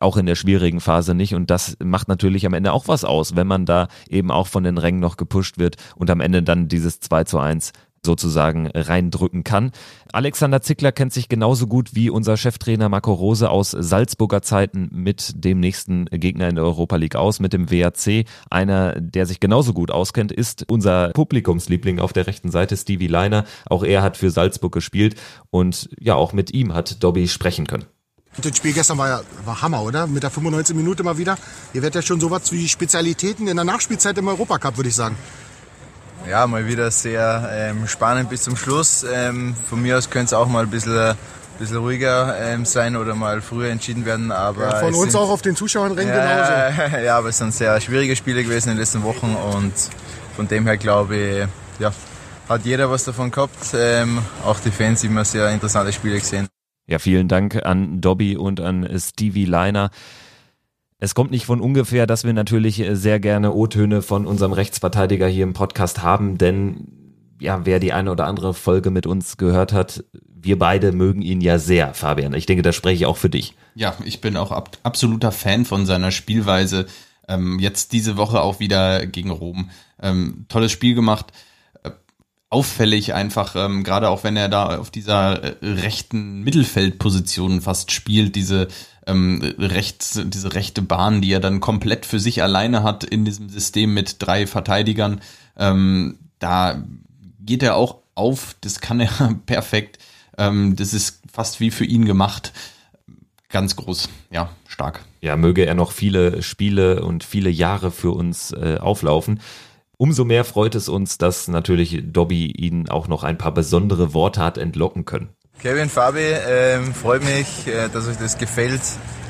auch in der schwierigen Phase nicht. Und das macht natürlich am Ende auch was aus, wenn man da eben auch von den Rängen noch gepusht wird und am Ende dann dieses 2 zu 1 sozusagen reindrücken kann. Alexander Zickler kennt sich genauso gut wie unser Cheftrainer Marco Rose aus Salzburger Zeiten mit dem nächsten Gegner in der Europa League aus, mit dem WAC. Einer, der sich genauso gut auskennt, ist unser Publikumsliebling auf der rechten Seite, Stevie Leiner. Auch er hat für Salzburg gespielt und ja, auch mit ihm hat Dobby sprechen können. Das Spiel gestern war ja war Hammer, oder? Mit der 95 Minute mal wieder. Hier wird ja schon sowas wie Spezialitäten in der Nachspielzeit im Europacup, würde ich sagen. Ja, mal wieder sehr ähm, spannend bis zum Schluss. Ähm, von mir aus könnte es auch mal ein bisschen, bisschen ruhiger ähm, sein oder mal früher entschieden werden. Aber ja, von uns sind, auch auf den Zuschauernringen ja, genauso. [laughs] Ja, aber es sind sehr schwierige Spiele gewesen in den letzten Wochen und von dem her glaube ich, ja, hat jeder was davon gehabt. Ähm, auch die Fans immer sehr interessante Spiele gesehen. Ja, vielen Dank an Dobby und an Stevie Leiner. Es kommt nicht von ungefähr, dass wir natürlich sehr gerne O-Töne von unserem Rechtsverteidiger hier im Podcast haben, denn ja, wer die eine oder andere Folge mit uns gehört hat, wir beide mögen ihn ja sehr, Fabian. Ich denke, das spreche ich auch für dich. Ja, ich bin auch ab, absoluter Fan von seiner Spielweise. Ähm, jetzt diese Woche auch wieder gegen Rom. Ähm, tolles Spiel gemacht auffällig einfach, ähm, gerade auch wenn er da auf dieser äh, rechten Mittelfeldposition fast spielt, diese ähm, rechts, diese rechte Bahn, die er dann komplett für sich alleine hat in diesem System mit drei Verteidigern, ähm, da geht er auch auf, das kann er [laughs] perfekt, ähm, das ist fast wie für ihn gemacht. Ganz groß, ja, stark. Ja, möge er noch viele Spiele und viele Jahre für uns äh, auflaufen. Umso mehr freut es uns, dass natürlich Dobby ihn auch noch ein paar besondere Worte hat entlocken können. Kevin, Fabi, ähm, freut mich, äh, dass euch das gefällt,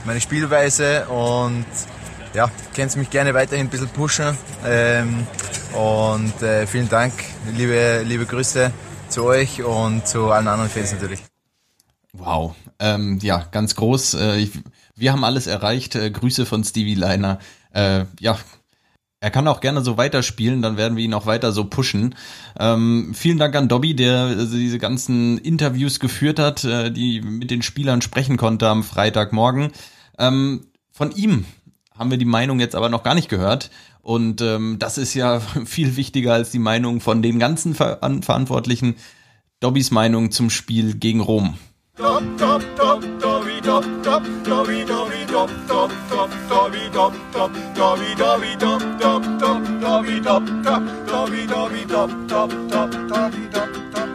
meine Spielweise und ja, könnt mich gerne weiterhin ein bisschen pushen ähm, und äh, vielen Dank, liebe, liebe Grüße zu euch und zu allen anderen Fans natürlich. Wow, ähm, ja, ganz groß. Äh, ich, wir haben alles erreicht. Äh, Grüße von Stevie Leiner. Äh, ja, er kann auch gerne so weiterspielen, dann werden wir ihn auch weiter so pushen. Ähm, vielen Dank an Dobby, der also diese ganzen Interviews geführt hat, äh, die mit den Spielern sprechen konnte am Freitagmorgen. Ähm, von ihm haben wir die Meinung jetzt aber noch gar nicht gehört. Und ähm, das ist ja [laughs] viel wichtiger als die Meinung von den ganzen Ver Verantwortlichen. Dobbys Meinung zum Spiel gegen Rom. Dop, dop, dop, Dobby, dop, dop, Dobby, Dobby, dop, dop, dop, Dobby, dop, dop, Dobby, Dobby, dop, dop, dop, Dobby, dop, dop, Dobby, Dobby, dop, dop, dop, Dobby, dop, dop.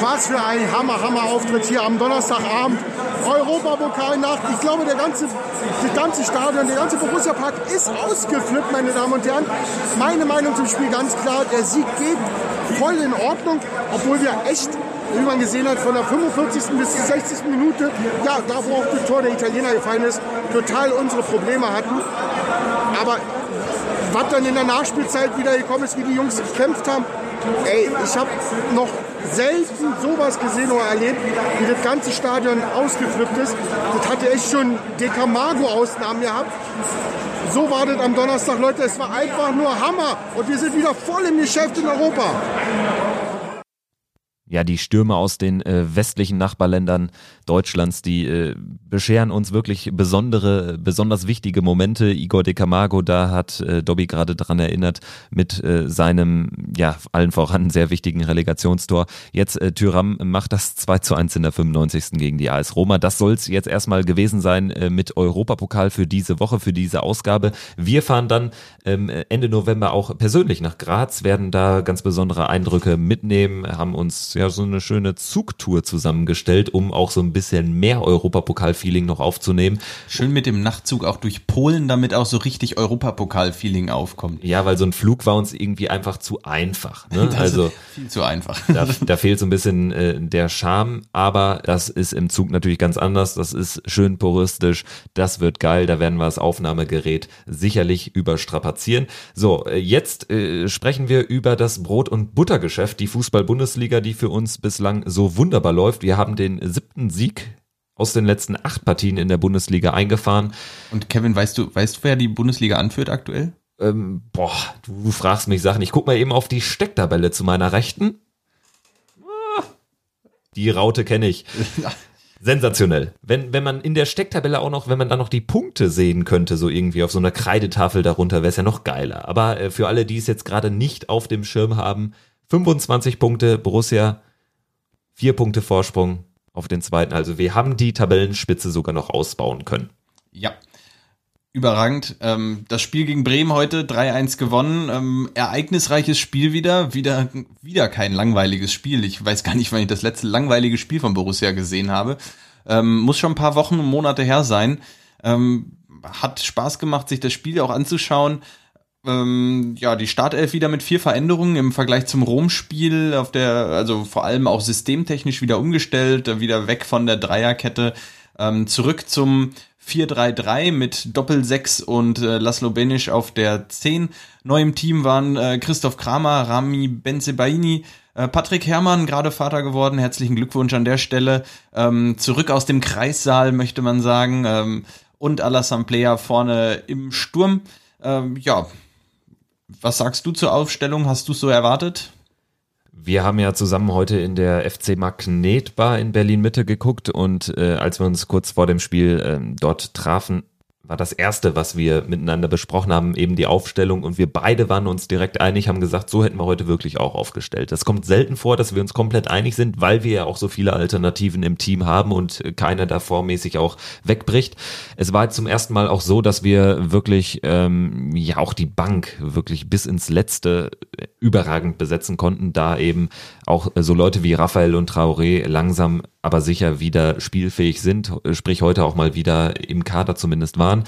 Was für ein Hammer, Hammer-Auftritt hier am Donnerstagabend. Europapokalnacht. Ich glaube, der ganze, das ganze Stadion, der ganze Borussia-Park ist ausgeflippt, meine Damen und Herren. Meine Meinung zum Spiel ganz klar, der Sieg geht voll in Ordnung, obwohl wir echt wie man gesehen hat, von der 45. bis zur 60. Minute, ja, da wo auch das Tor der Italiener gefallen ist, total unsere Probleme hatten. Aber was dann in der Nachspielzeit wieder gekommen ist, wie die Jungs gekämpft haben, ey, ich habe noch selten sowas gesehen oder erlebt, wie das ganze Stadion ausgeflippt ist. Das hatte echt schon Decamago-Ausnahmen gehabt. So war das am Donnerstag, Leute. Es war einfach nur Hammer. Und wir sind wieder voll im Geschäft in Europa ja, die Stürme aus den äh, westlichen Nachbarländern Deutschlands, die äh, bescheren uns wirklich besondere, besonders wichtige Momente. Igor de Camargo, da hat äh, Dobby gerade dran erinnert, mit äh, seinem, ja, allen voran [laughs] sehr wichtigen Relegationstor. Jetzt äh, Tyram macht das [laughs] 2 zu 1 in der 95. gegen die AS Roma. Das soll es jetzt erstmal gewesen sein äh, mit Europapokal für diese Woche, für diese Ausgabe. Wir fahren dann ähm, Ende November auch persönlich nach Graz, werden da ganz besondere Eindrücke mitnehmen, haben uns ja so eine schöne Zugtour zusammengestellt, um auch so ein bisschen mehr Europapokal-Feeling noch aufzunehmen. Schön mit dem Nachtzug auch durch Polen, damit auch so richtig Europapokal-Feeling aufkommt. Ja, weil so ein Flug war uns irgendwie einfach zu einfach. Ne? [laughs] Also viel zu einfach. Da, [laughs] da fehlt so ein bisschen äh, der Charme, aber das ist im Zug natürlich ganz anders. Das ist schön puristisch, das wird geil. Da werden wir das Aufnahmegerät sicherlich überstrapazieren. So, äh, jetzt äh, sprechen wir über das Brot- und Buttergeschäft, die Fußball-Bundesliga, die für uns bislang so wunderbar läuft. Wir haben den siebten Sieg aus den letzten acht Partien in der Bundesliga eingefahren. Und Kevin, weißt du, weißt du, wer die Bundesliga anführt aktuell? Ähm, boah, du fragst mich Sachen. Ich guck mal eben auf die Stecktabelle zu meiner Rechten. Die Raute kenne ich. [laughs] Sensationell. Wenn, wenn man in der Stecktabelle auch noch, wenn man da noch die Punkte sehen könnte, so irgendwie auf so einer Kreidetafel darunter, wäre es ja noch geiler. Aber äh, für alle, die es jetzt gerade nicht auf dem Schirm haben, 25 Punkte Borussia, vier Punkte Vorsprung auf den zweiten. Also wir haben die Tabellenspitze sogar noch ausbauen können. Ja. Überragend. Ähm, das Spiel gegen Bremen heute 3-1 gewonnen. Ähm, ereignisreiches Spiel wieder. Wieder, wieder kein langweiliges Spiel. Ich weiß gar nicht, wann ich das letzte langweilige Spiel von Borussia gesehen habe. Ähm, muss schon ein paar Wochen und Monate her sein. Hat Spaß gemacht, sich das Spiel auch anzuschauen. Ähm, ja, die Startelf wieder mit vier Veränderungen im Vergleich zum Rom-Spiel auf der, also vor allem auch systemtechnisch wieder umgestellt, wieder weg von der Dreierkette, ähm, zurück zum 4-3-3 mit Doppel-6 und äh, Laszlo Benisch auf der 10. Neu im Team waren äh, Christoph Kramer, Rami Benzebaini, äh, Patrick Herrmann, gerade Vater geworden. Herzlichen Glückwunsch an der Stelle. Ähm, zurück aus dem Kreissaal, möchte man sagen. Ähm, und Alassane Player vorne im Sturm. Ähm, ja, was sagst du zur Aufstellung? Hast du so erwartet? Wir haben ja zusammen heute in der FC Magnet Bar in Berlin Mitte geguckt und äh, als wir uns kurz vor dem Spiel äh, dort trafen, war das erste, was wir miteinander besprochen haben, eben die Aufstellung und wir beide waren uns direkt einig, haben gesagt, so hätten wir heute wirklich auch aufgestellt. Das kommt selten vor, dass wir uns komplett einig sind, weil wir ja auch so viele Alternativen im Team haben und keiner da vormäßig auch wegbricht. Es war zum ersten Mal auch so, dass wir wirklich ähm, ja auch die Bank wirklich bis ins letzte überragend besetzen konnten, da eben auch so Leute wie Raphael und Traoré langsam aber sicher wieder spielfähig sind, sprich heute auch mal wieder im Kader zumindest waren.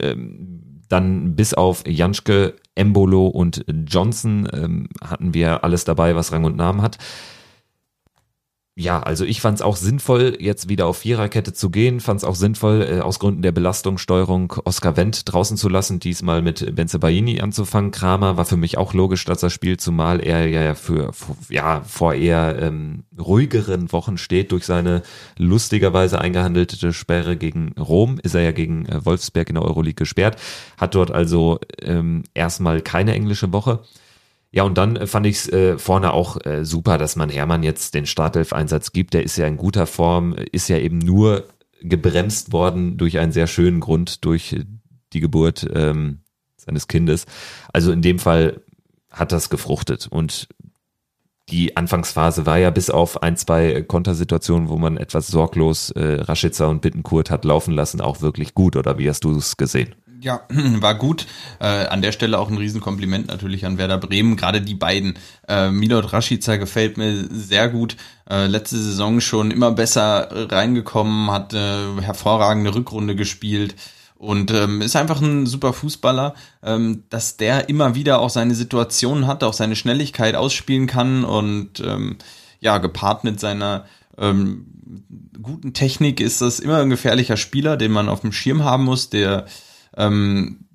Ähm, dann bis auf Janschke, Embolo und Johnson ähm, hatten wir alles dabei, was Rang und Namen hat ja, also ich fand es auch sinnvoll, jetzt wieder auf Viererkette zu gehen, fand es auch sinnvoll, äh, aus Gründen der Belastungssteuerung Oscar Wendt draußen zu lassen, diesmal mit Benze Baini anzufangen. Kramer war für mich auch logisch, dass er spielt, zumal er ja für, ja, vor eher ähm, ruhigeren Wochen steht durch seine lustigerweise eingehandelte Sperre gegen Rom, ist er ja gegen äh, Wolfsberg in der Euroleague gesperrt, hat dort also ähm, erstmal keine englische Woche. Ja, und dann äh, fand ich es äh, vorne auch äh, super, dass man Hermann jetzt den Startelf-Einsatz gibt. Der ist ja in guter Form, ist ja eben nur gebremst worden durch einen sehr schönen Grund, durch die Geburt ähm, seines Kindes. Also in dem Fall hat das gefruchtet. Und die Anfangsphase war ja bis auf ein, zwei Kontersituationen, wo man etwas sorglos äh, Raschitzer und Bittenkurt hat laufen lassen, auch wirklich gut. Oder wie hast du es gesehen? Ja, [clears throat] war gut. Äh, an der Stelle auch ein Riesenkompliment natürlich an Werder Bremen. Gerade die beiden. Äh, Milot Rashica gefällt mir sehr gut. Äh, letzte Saison schon immer besser reingekommen, hat äh, hervorragende Rückrunde gespielt und ähm, ist einfach ein super Fußballer, ähm, dass der immer wieder auch seine Situation hat, auch seine Schnelligkeit ausspielen kann und ähm, ja, gepaart mit seiner ähm, guten Technik ist das immer ein gefährlicher Spieler, den man auf dem Schirm haben muss, der ähm,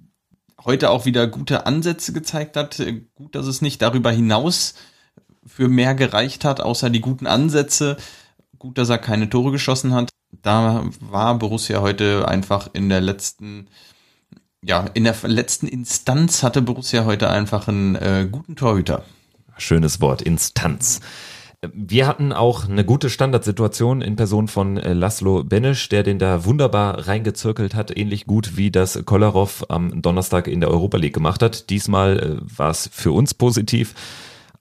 heute auch wieder gute Ansätze gezeigt hat. Gut, dass es nicht darüber hinaus für mehr gereicht hat, außer die guten Ansätze. Gut, dass er keine Tore geschossen hat. Da war Borussia heute einfach in der letzten, ja, in der letzten Instanz hatte Borussia heute einfach einen äh, guten Torhüter. Schönes Wort, Instanz. Wir hatten auch eine gute Standardsituation in Person von äh, Laszlo Benisch, der den da wunderbar reingezirkelt hat, ähnlich gut wie das Kolarov am Donnerstag in der Europa League gemacht hat. Diesmal äh, war es für uns positiv,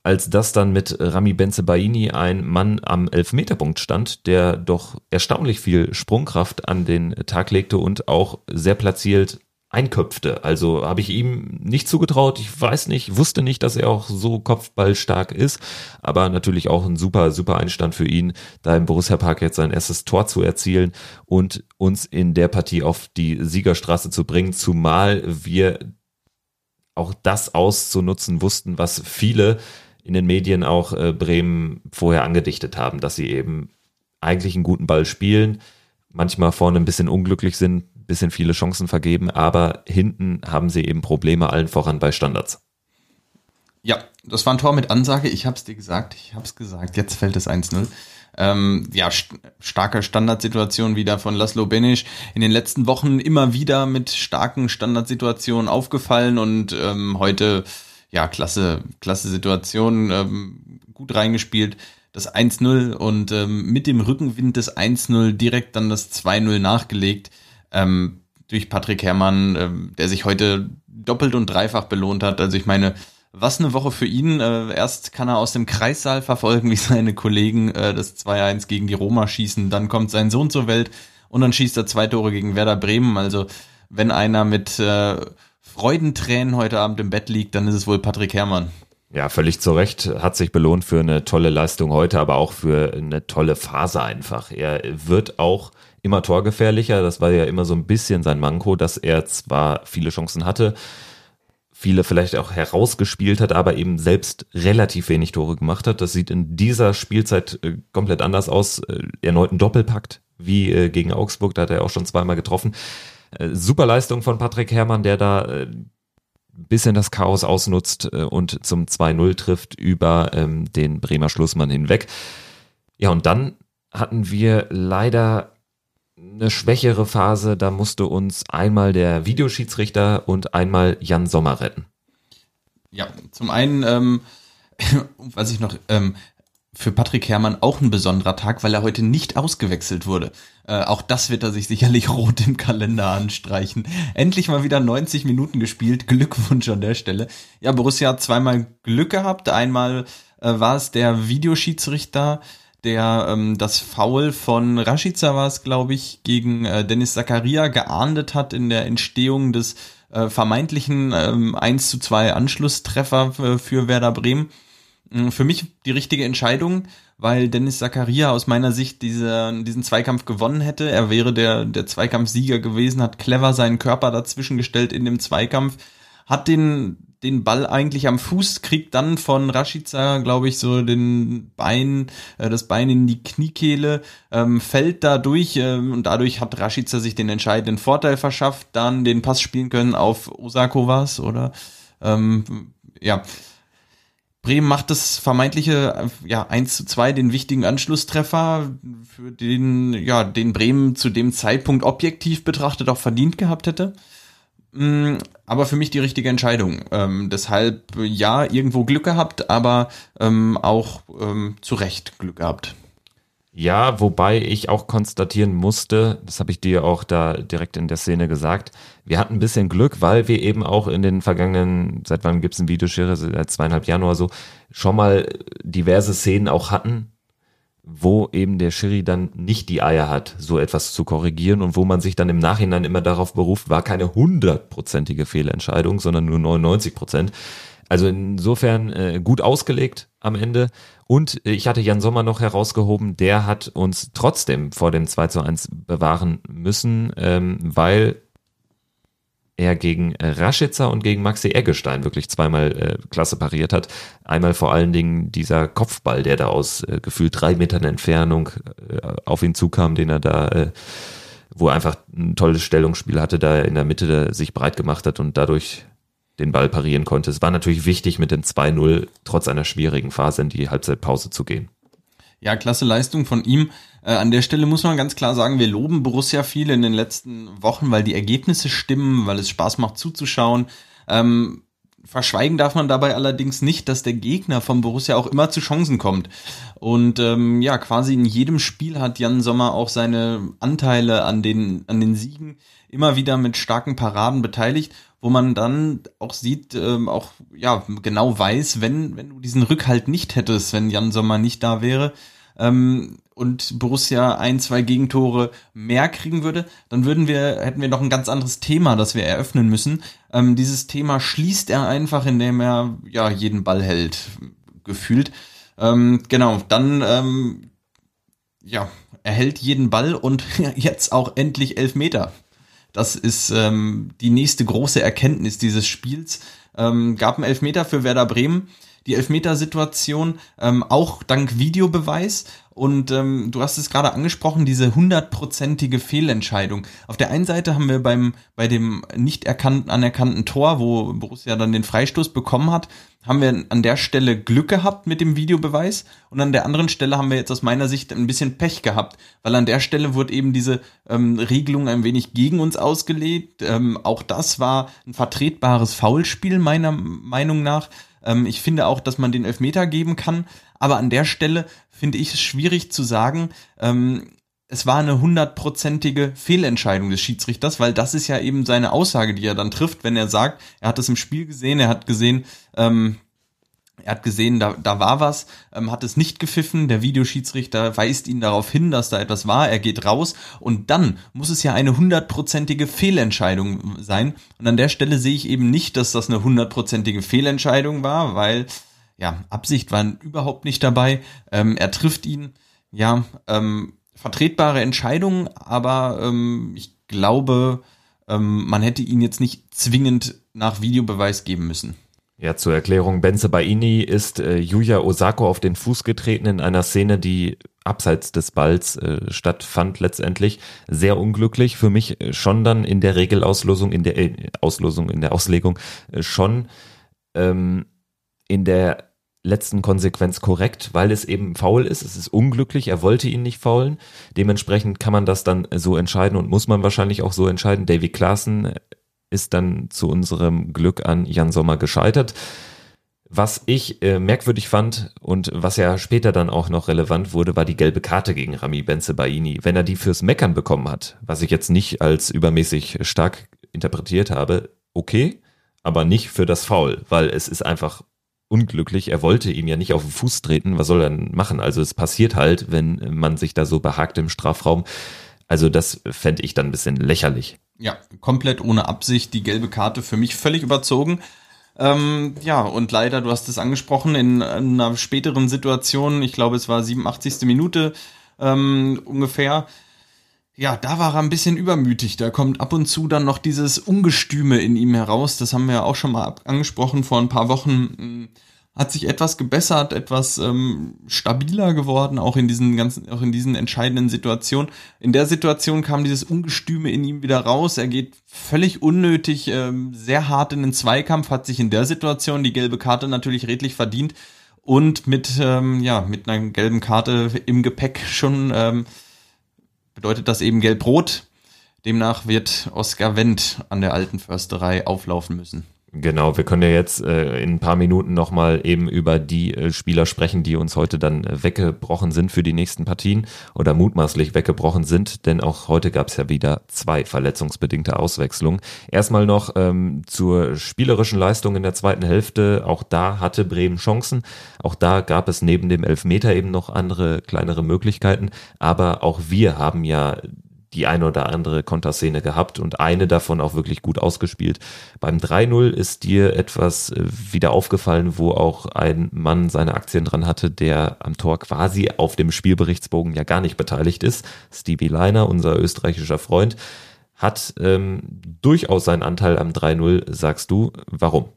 als das dann mit Rami Benzebaini ein Mann am Elfmeterpunkt stand, der doch erstaunlich viel Sprungkraft an den Tag legte und auch sehr platziert einköpfte. Also habe ich ihm nicht zugetraut. Ich weiß nicht, wusste nicht, dass er auch so kopfballstark ist. Aber natürlich auch ein super, super Einstand für ihn, da im Borussia Park jetzt sein erstes Tor zu erzielen und uns in der Partie auf die Siegerstraße zu bringen. Zumal wir auch das auszunutzen wussten, was viele in den Medien auch äh, Bremen vorher angedichtet haben, dass sie eben eigentlich einen guten Ball spielen, manchmal vorne ein bisschen unglücklich sind, bisschen viele Chancen vergeben, aber hinten haben sie eben Probleme, allen voran bei Standards. Ja, das war ein Tor mit Ansage. Ich hab's dir gesagt, ich hab's gesagt. Jetzt fällt es 1-0. Ähm, ja, st starke Standardsituation wieder von Laszlo Benisch. In den letzten Wochen immer wieder mit starken Standardsituationen aufgefallen und ähm, heute, ja, klasse, klasse Situation, ähm, gut reingespielt. das 1-0 und ähm, mit dem Rückenwind des 1-0 direkt dann das 2-0 nachgelegt ähm, durch Patrick Herrmann, ähm, der sich heute doppelt und dreifach belohnt hat. Also ich meine, was eine Woche für ihn. Äh, erst kann er aus dem Kreissaal verfolgen, [laughs] wie seine Kollegen äh, das 2-1 gegen die Roma schießen. Dann kommt sein Sohn zur Welt und dann schießt er zwei Tore gegen Werder Bremen. Also wenn einer mit äh, Freudentränen heute Abend im Bett liegt, dann ist es wohl Patrick Herrmann. Ja, völlig zu Recht. Hat sich belohnt für eine tolle Leistung heute, aber auch für eine tolle Phase einfach. Er wird auch immer torgefährlicher. Das war ja immer so ein bisschen sein Manko, dass er zwar viele Chancen hatte, viele vielleicht auch herausgespielt hat, aber eben selbst relativ wenig Tore gemacht hat. Das sieht in dieser Spielzeit äh, komplett anders aus. Äh, erneut ein Doppelpakt wie äh, gegen Augsburg, da hat er auch schon zweimal getroffen. Super Leistung von Patrick Herrmann, der da ein bisschen das Chaos ausnutzt und zum 2-0 trifft über ähm, den Bremer Schlussmann hinweg. Ja, und dann hatten wir leider eine schwächere Phase, da musste uns einmal der Videoschiedsrichter und einmal Jan Sommer retten. Ja, zum einen, ähm, [laughs] was ich noch, ähm, für Patrick Herrmann auch ein besonderer Tag, weil er heute nicht ausgewechselt wurde. Äh, auch das wird er sich sicherlich [laughs] rot im Kalender anstreichen. Endlich mal wieder 90 Minuten gespielt. Glückwunsch an der Stelle. Ja, Borussia hat zweimal Glück gehabt. Einmal äh, war es der Videoschiedsrichter, der ähm, das Foul von Rashica war es, glaube ich, gegen äh, Dennis Zakaria geahndet hat in der Entstehung des äh, vermeintlichen ähm, 1 zu 2 Anschlusstreffer für, für Werder Bremen. Ähm, für mich die richtige Entscheidung, weil Dennis Zakaria aus meiner Sicht diese, diesen Zweikampf gewonnen hätte. Er wäre der, der Zweikampfsieger gewesen, hat clever seinen Körper dazwischen gestellt in dem Zweikampf, hat den den Ball eigentlich am Fuß, kriegt dann von Rashica, glaube ich, so den Bein, äh, das Bein in die Kniekehle, ähm, fällt da durch ähm, und dadurch hat Rashica sich den entscheidenden Vorteil verschafft, dann den Pass spielen können auf Osako was oder ähm, ja. Bremen macht das vermeintliche ja 1 zu 2 den wichtigen Anschlusstreffer, für den ja den Bremen zu dem Zeitpunkt objektiv betrachtet auch verdient gehabt hätte. Mm, aber für mich die richtige Entscheidung. Ähm, deshalb ja, irgendwo Glück gehabt, aber ähm, auch ähm, zu Recht Glück gehabt. Ja, wobei ich auch konstatieren musste, das habe ich dir auch da direkt in der Szene gesagt, wir hatten ein bisschen Glück, weil wir eben auch in den vergangenen, seit wann gibt es ein Videoschere, seit zweieinhalb oder so, schon mal diverse Szenen auch hatten, wo eben der Schiri dann nicht die Eier hat, so etwas zu korrigieren und wo man sich dann im Nachhinein immer darauf beruft, war keine hundertprozentige Fehlentscheidung, sondern nur 99 Prozent. Also insofern äh, gut ausgelegt am Ende. Und ich hatte Jan Sommer noch herausgehoben, der hat uns trotzdem vor dem 2 zu 1 bewahren müssen, ähm, weil er gegen äh, Raschitzer und gegen Maxi Eggestein wirklich zweimal äh, klasse pariert hat. Einmal vor allen Dingen dieser Kopfball, der da aus äh, gefühlt drei Metern Entfernung äh, auf ihn zukam, den er da, äh, wo er einfach ein tolles Stellungsspiel hatte, da er in der Mitte sich breit gemacht hat und dadurch den Ball parieren konnte. Es war natürlich wichtig, mit dem 2-0 trotz einer schwierigen Phase in die Halbzeitpause zu gehen. Ja, klasse Leistung von ihm. Äh, an der Stelle muss man ganz klar sagen, wir loben Borussia viel in den letzten Wochen, weil die Ergebnisse stimmen, weil es Spaß macht zuzuschauen. Ähm, verschweigen darf man dabei allerdings nicht, dass der Gegner von Borussia auch immer zu Chancen kommt. Und ähm, ja, quasi in jedem Spiel hat Jan Sommer auch seine Anteile an den, an den Siegen immer wieder mit starken Paraden beteiligt, wo man dann auch sieht, ähm, auch ja genau weiß, wenn, wenn du diesen Rückhalt nicht hättest, wenn Jan Sommer nicht da wäre, ähm, und Borussia ein, zwei Gegentore mehr kriegen würde, dann würden wir, hätten wir noch ein ganz anderes Thema, das wir eröffnen müssen. Ähm, dieses Thema schließt er einfach, indem er ja jeden Ball hält, gefühlt. Ähm, genau, dann ähm, ja, er hält jeden Ball und [laughs] jetzt auch endlich elf Meter. Das ist ähm, die nächste große Erkenntnis dieses Spiels. Ähm, gab einen Elfmeter für Werder Bremen die Elfmetersituation, ähm, auch dank Videobeweis. Und ähm, du hast es gerade angesprochen, diese hundertprozentige Fehlentscheidung. Auf der einen Seite haben wir beim bei dem nicht erkannten, anerkannten Tor, wo Borussia dann den Freistoß bekommen hat, haben wir an der Stelle Glück gehabt mit dem Videobeweis und an der anderen Stelle haben wir jetzt aus meiner Sicht ein bisschen Pech gehabt, weil an der Stelle wurde eben diese ähm, Regelung ein wenig gegen uns ausgelegt. Ähm, auch das war ein vertretbares Foulspiel meiner Meinung nach. Ähm, ich finde auch, dass man den Elfmeter geben kann, aber an der Stelle finde ich es schwierig zu sagen, ähm, es war eine hundertprozentige Fehlentscheidung des Schiedsrichters, weil das ist ja eben seine Aussage, die er dann trifft, wenn er sagt, er hat es im Spiel gesehen, er hat gesehen, ähm, er hat gesehen, da, da war was, ähm, hat es nicht gepfiffen. Der Videoschiedsrichter weist ihn darauf hin, dass da etwas war. Er geht raus und dann muss es ja eine hundertprozentige Fehlentscheidung sein. Und an der Stelle sehe ich eben nicht, dass das eine hundertprozentige Fehlentscheidung war, weil ja Absicht war überhaupt nicht dabei. Ähm, er trifft ihn, ja ähm, vertretbare Entscheidung, aber ähm, ich glaube, ähm, man hätte ihn jetzt nicht zwingend nach Videobeweis geben müssen. Ja, zur Erklärung, Benze Baini ist äh, Yuya Osako auf den Fuß getreten in einer Szene, die abseits des Balls äh, stattfand letztendlich. Sehr unglücklich, für mich äh, schon dann in der Regelauslosung, in der äh, Auslosung, in der Auslegung äh, schon ähm, in der letzten Konsequenz korrekt, weil es eben faul ist. Es ist unglücklich, er wollte ihn nicht faulen. Dementsprechend kann man das dann so entscheiden und muss man wahrscheinlich auch so entscheiden. Davy Klaassen ist dann zu unserem Glück an Jan Sommer gescheitert. Was ich äh, merkwürdig fand und was ja später dann auch noch relevant wurde, war die gelbe Karte gegen Rami Benzebaini. Wenn er die fürs Meckern bekommen hat, was ich jetzt nicht als übermäßig stark interpretiert habe, okay, aber nicht für das Foul, weil es ist einfach unglücklich. Er wollte ihm ja nicht auf den Fuß treten. Was soll er denn machen? Also es passiert halt, wenn man sich da so behagt im Strafraum. Also das fände ich dann ein bisschen lächerlich. Ja, komplett ohne Absicht. Die gelbe Karte für mich völlig überzogen. Ähm, ja, und leider, du hast es angesprochen, in einer späteren Situation, ich glaube, es war 87. Minute ähm, ungefähr, ja, da war er ein bisschen übermütig. Da kommt ab und zu dann noch dieses Ungestüme in ihm heraus. Das haben wir ja auch schon mal angesprochen vor ein paar Wochen hat sich etwas gebessert, etwas ähm, stabiler geworden, auch in diesen ganzen, auch in diesen entscheidenden Situationen. In der Situation kam dieses Ungestüme in ihm wieder raus. Er geht völlig unnötig, ähm, sehr hart in den Zweikampf, hat sich in der Situation die gelbe Karte natürlich redlich verdient und mit ähm, ja mit einer gelben Karte im Gepäck schon ähm, bedeutet das eben gelb-rot. Demnach wird Oskar Wendt an der alten Försterei auflaufen müssen. Genau, wir können ja jetzt äh, in ein paar Minuten nochmal eben über die äh, Spieler sprechen, die uns heute dann äh, weggebrochen sind für die nächsten Partien oder mutmaßlich weggebrochen sind, denn auch heute gab es ja wieder zwei verletzungsbedingte Auswechslungen. Erstmal noch ähm, zur spielerischen Leistung in der zweiten Hälfte. Auch da hatte Bremen Chancen. Auch da gab es neben dem Elfmeter eben noch andere kleinere Möglichkeiten. Aber auch wir haben ja die eine oder andere Konterszene gehabt und eine davon auch wirklich gut ausgespielt. Beim 3-0 ist dir etwas äh, wieder aufgefallen, wo auch ein Mann seine Aktien dran hatte, der am Tor quasi auf dem Spielberichtsbogen ja gar nicht beteiligt ist. Stevie Leiner, unser österreichischer Freund, hat ähm, durchaus seinen Anteil am 3-0, sagst du. Warum?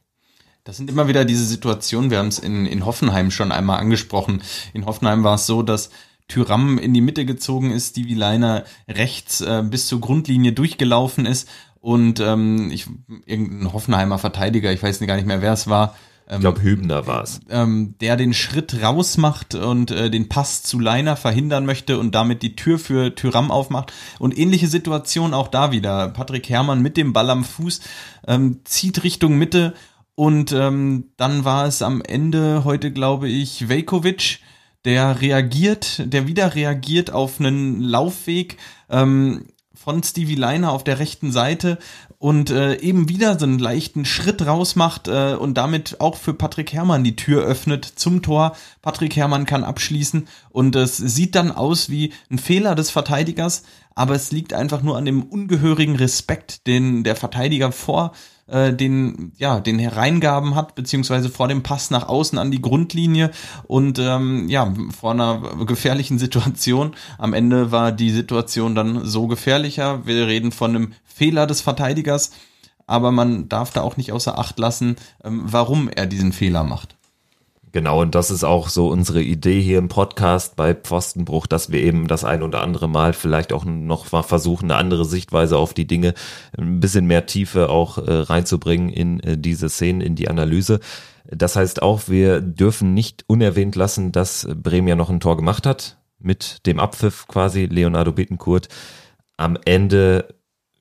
Das sind immer wieder diese Situationen, wir haben es in, in Hoffenheim schon einmal angesprochen. In Hoffenheim war es so, dass Tyram in die Mitte gezogen ist, Stevie Leiner rechts äh, bis zur Grundlinie durchgelaufen ist und ähm, ich irgendein Hoffenheimer Verteidiger, ich weiß gar nicht mehr, wer es war. Ich glaube, Hübner war es. Ähm, der den Schritt rausmacht und äh, den Pass zu Leiner verhindern möchte und damit die Tür für Tyram aufmacht. Und ähnliche Situation auch da wieder. Patrick Herrmann mit dem Ball am Fuß ähm, zieht Richtung Mitte und ähm, dann war es am Ende heute, glaube ich, Velkovic, der reagiert, der wieder reagiert auf einen Laufweg ähm, von Stevie Liner auf der rechten Seite und äh, eben wieder so einen leichten Schritt rausmacht äh, und damit auch für Patrick Herrmann die Tür öffnet zum Tor. Patrick Herrmann kann abschließen und es sieht dann aus wie ein Fehler des Verteidigers, aber es liegt einfach nur an dem ungehörigen Respekt, den der Verteidiger vor äh, den, ja, den Hereingaben hat, beziehungsweise vor dem Pass nach außen an die Grundlinie und ähm, ja, vor einer gefährlichen Situation. Am Ende war die Situation dann so gefährlicher. Wir reden von einem Fehler des Verteidigers, aber man darf da auch nicht außer Acht lassen, ähm, warum er diesen Fehler macht. Genau, und das ist auch so unsere Idee hier im Podcast bei Pfostenbruch, dass wir eben das ein oder andere Mal vielleicht auch noch mal versuchen, eine andere Sichtweise auf die Dinge, ein bisschen mehr Tiefe auch äh, reinzubringen in äh, diese Szenen, in die Analyse. Das heißt auch, wir dürfen nicht unerwähnt lassen, dass Bremen ja noch ein Tor gemacht hat, mit dem Abpfiff quasi, Leonardo Bittencourt. Am Ende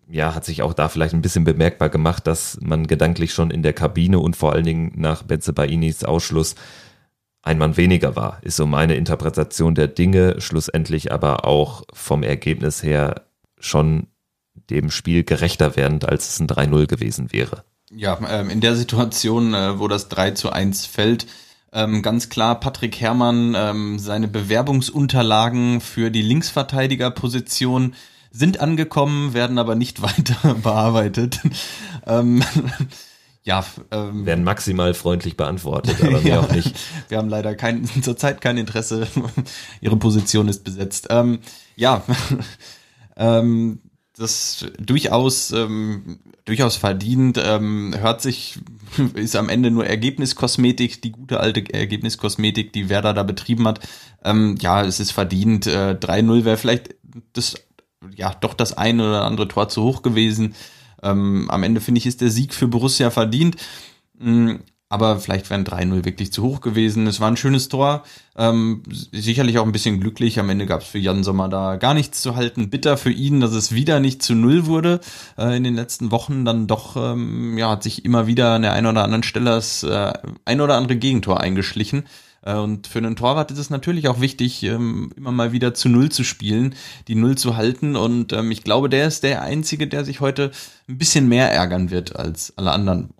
ja, hat sich auch da vielleicht ein bisschen bemerkbar gemacht, dass man gedanklich schon in der Kabine und vor allen Dingen nach Benze Bainis Ausschluss ein Mann weniger war, ist so meine Interpretation der Dinge, schlussendlich aber auch vom Ergebnis her schon dem Spiel gerechter werdend, als es ein 3-0 gewesen wäre. Ja, ähm, in der Situation, äh, wo das 3 zu 1 fällt, ähm, ganz klar Patrick Herrmann, ähm, seine Bewerbungsunterlagen für die Linksverteidigerposition sind angekommen, werden aber nicht [laughs] weiter bearbeitet. ähm, [laughs] ja, ähm, werden maximal freundlich beantwortet, aber mehr [laughs] ja, auch nicht. Wir haben leider kein, zurzeit kein Interesse. Ihre Position ist besetzt. Ähm, ja, ähm, das durchaus ähm, durchaus verdient. Ähm, hört sich ist am Ende nur Ergebniskosmetik, die gute alte Ergebniskosmetik, die Werder da betrieben hat. Ähm, ja, es ist verdient. Äh, 3-0 wäre vielleicht das ja doch das eine oder andere Tor zu hoch gewesen. Ähm, am Ende finde ich, ist der Sieg für Borussia verdient. Mhm, aber vielleicht wären 3-0 wirklich zu hoch gewesen. Es war ein schönes Tor. Ähm, sicherlich auch ein bisschen glücklich. Am Ende gab es für Jan Sommer da gar nichts zu halten. Bitter für ihn, dass es wieder nicht zu null wurde äh, in den letzten Wochen. Dann doch, ähm, ja, hat sich immer wieder an der einen oder anderen Stelle das äh, ein oder andere Gegentor eingeschlichen. Äh, und für einen Torwart ist es natürlich auch wichtig, ähm, immer mal wieder zu Null zu spielen, die Null zu halten. Und ähm, ich glaube, der ist der Einzige, der sich heute ein bisschen mehr ärgern wird als alle anderen.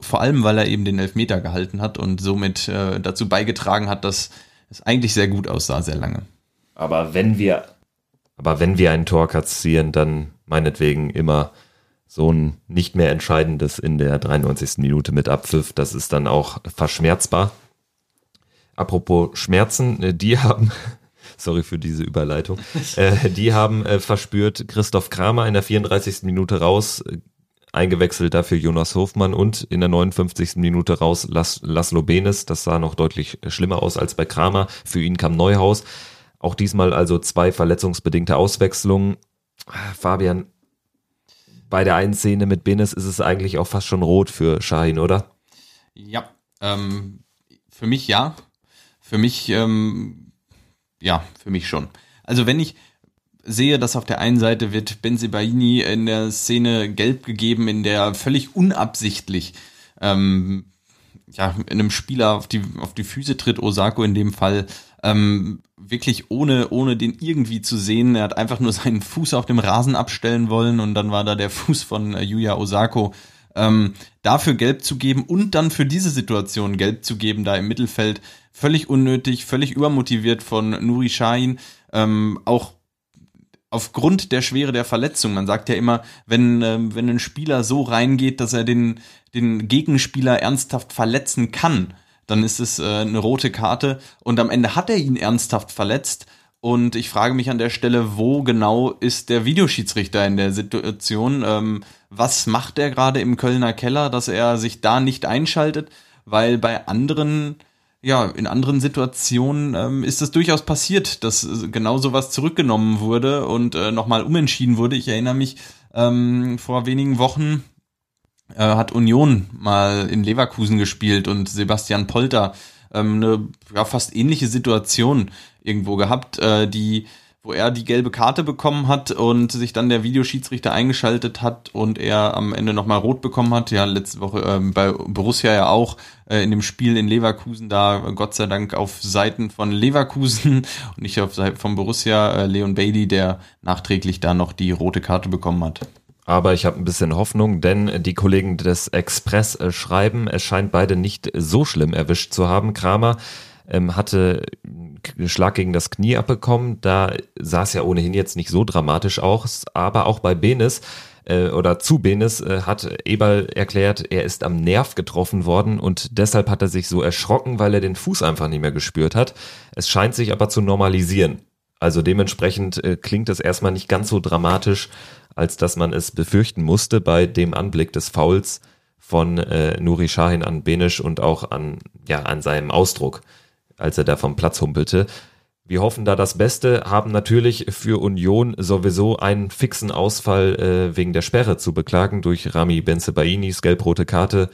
Vor allem, weil er eben den Elfmeter gehalten hat und somit äh, dazu beigetragen hat, dass es eigentlich sehr gut aussah, sehr lange. Aber wenn wir, aber wenn wir ein Tor kassieren, dann meinetwegen immer so ein nicht mehr entscheidendes in der 93. Minute mit Abpfiff. Das ist dann auch verschmerzbar. Apropos Schmerzen, äh, die [laughs] haben, sorry für diese Überleitung, äh, die haben äh, verspürt Christoph Kramer in der 34. Minute raus, eingewechselt dafür Jonas Hofmann und in der 59. Minute raus Las Laszlo Benes. Das sah noch deutlich schlimmer aus als bei Kramer. Für ihn kam Neuhaus. Auch diesmal also zwei verletzungsbedingte Auswechslungen. Fabian, bei der einen Szene mit Benes ist es eigentlich auch fast schon rot für Shahin, oder? Ja, ähm, für mich ja. Für mich, ähm, ja, für mich schon. Also wenn ich sehe, dass auf der einen Seite wird Benzibaini in der Szene gelb gegeben, in der völlig unabsichtlich ähm, ja, einem Spieler auf die, auf die Füße tritt, Osako in dem Fall, ähm, wirklich ohne, ohne den irgendwie zu sehen. Er hat einfach nur seinen Fuß auf dem Rasen abstellen wollen und dann war da der Fuß von äh, Yuya Osako. Ähm, dafür gelb zu geben und dann für diese Situation gelb zu geben, da im Mittelfeld, völlig unnötig, völlig übermotiviert von Nuri Sahin, ähm, auch aufgrund der Schwere der Verletzung. Man sagt ja immer, wenn, ähm, wenn ein Spieler so reingeht, dass er den, den Gegenspieler ernsthaft verletzen kann, dann ist es äh, eine rote Karte und am Ende hat er ihn ernsthaft verletzt. Und ich frage mich an der Stelle, wo genau ist der Videoschiedsrichter in der Situation? Ähm, was macht er gerade im Kölner Keller, dass er sich da nicht einschaltet? Weil bei anderen ja, in anderen Situationen ähm, ist es durchaus passiert, dass äh, genau sowas zurückgenommen wurde und äh, nochmal umentschieden wurde. Ich erinnere mich, ähm, vor wenigen Wochen äh, hat Union mal in Leverkusen gespielt und Sebastian Polter ähm, eine ja, fast ähnliche Situation irgendwo gehabt, äh, die wo er die gelbe Karte bekommen hat und sich dann der Videoschiedsrichter eingeschaltet hat und er am Ende nochmal rot bekommen hat. Ja, letzte Woche ähm, bei Borussia ja auch äh, in dem Spiel in Leverkusen da Gott sei Dank auf Seiten von Leverkusen [laughs] und nicht auf Seiten von Borussia äh, Leon Bailey, der nachträglich da noch die rote Karte bekommen hat. Aber ich habe ein bisschen Hoffnung, denn die Kollegen des Express äh, schreiben, es scheint beide nicht so schlimm erwischt zu haben. Kramer ähm, hatte einen Schlag gegen das Knie abbekommen. Da sah es ja ohnehin jetzt nicht so dramatisch aus, aber auch bei Benes äh, oder zu Benes äh, hat Eberl erklärt, er ist am Nerv getroffen worden und deshalb hat er sich so erschrocken, weil er den Fuß einfach nicht mehr gespürt hat. Es scheint sich aber zu normalisieren. Also dementsprechend äh, klingt es erstmal nicht ganz so dramatisch, als dass man es befürchten musste bei dem Anblick des Fouls von äh, Nuri Shahin an Benisch und auch an, ja, an seinem Ausdruck als er da vom Platz humpelte. Wir hoffen da das Beste, haben natürlich für Union sowieso einen fixen Ausfall äh, wegen der Sperre zu beklagen durch Rami Benzebainis gelb-rote Karte.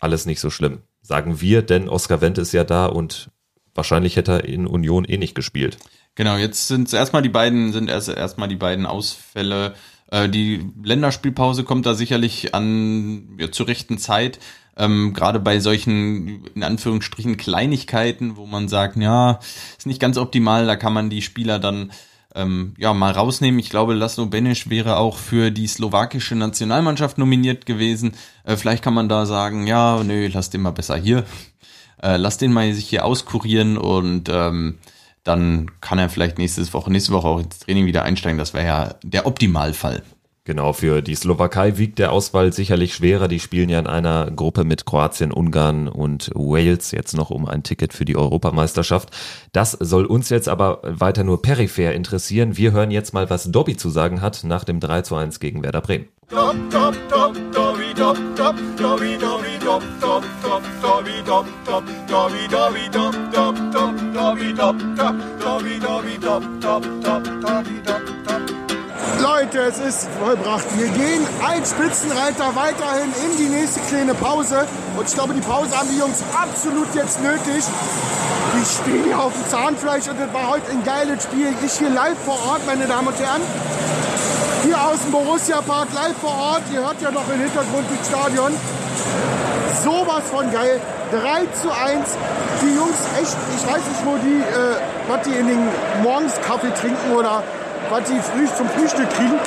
Alles nicht so schlimm, sagen wir, denn Oscar Wendt ist ja da und wahrscheinlich hätte er in Union eh nicht gespielt. Genau, jetzt sind erstmal die beiden, sind erst erstmal die beiden Ausfälle Äh, die Länderspielpause kommt da sicherlich an ja, zur rechten Zeit. Ähm, Gerade bei solchen, in Anführungsstrichen, Kleinigkeiten, wo man sagt, ja, ist nicht ganz optimal, da kann man die Spieler dann ähm, ja mal rausnehmen. Ich glaube, Laszlo Benisch wäre auch für die slowakische Nationalmannschaft nominiert gewesen. Äh, vielleicht kann man da sagen, ja, nö, lass den mal besser hier. Äh, lass den mal sich hier auskurieren und ähm, dann kann er vielleicht nächste Woche, nächste Woche auch ins Training wieder einsteigen. Das wäre ja der Optimalfall. Genau, für die Slowakei wiegt der Auswahl sicherlich schwerer. Die spielen ja in einer Gruppe mit Kroatien, Ungarn und Wales jetzt noch um ein Ticket für die Europameisterschaft. Das soll uns jetzt aber weiter nur peripher interessieren. Wir hören jetzt mal, was Dobby zu sagen hat nach dem 3 zu 1 gegen Werder Bremen. Leute, es ist vollbracht. Wir gehen als Spitzenreiter weiterhin in die nächste kleine Pause. Und ich glaube, die Pause haben die Jungs absolut jetzt nötig. Die stehen hier auf dem Zahnfleisch und das war heute ein geiles Spiel. Ich hier live vor Ort, meine Damen und Herren. Hier aus dem Borussia Park live vor Ort. Ihr hört ja noch im Hintergrund das Stadion. Sowas von geil. 3 zu 1. Die Jungs echt, ich weiß nicht, wo die, äh, was die in den Morgens Kaffee trinken oder was sie früh zum Frühstück kriegen,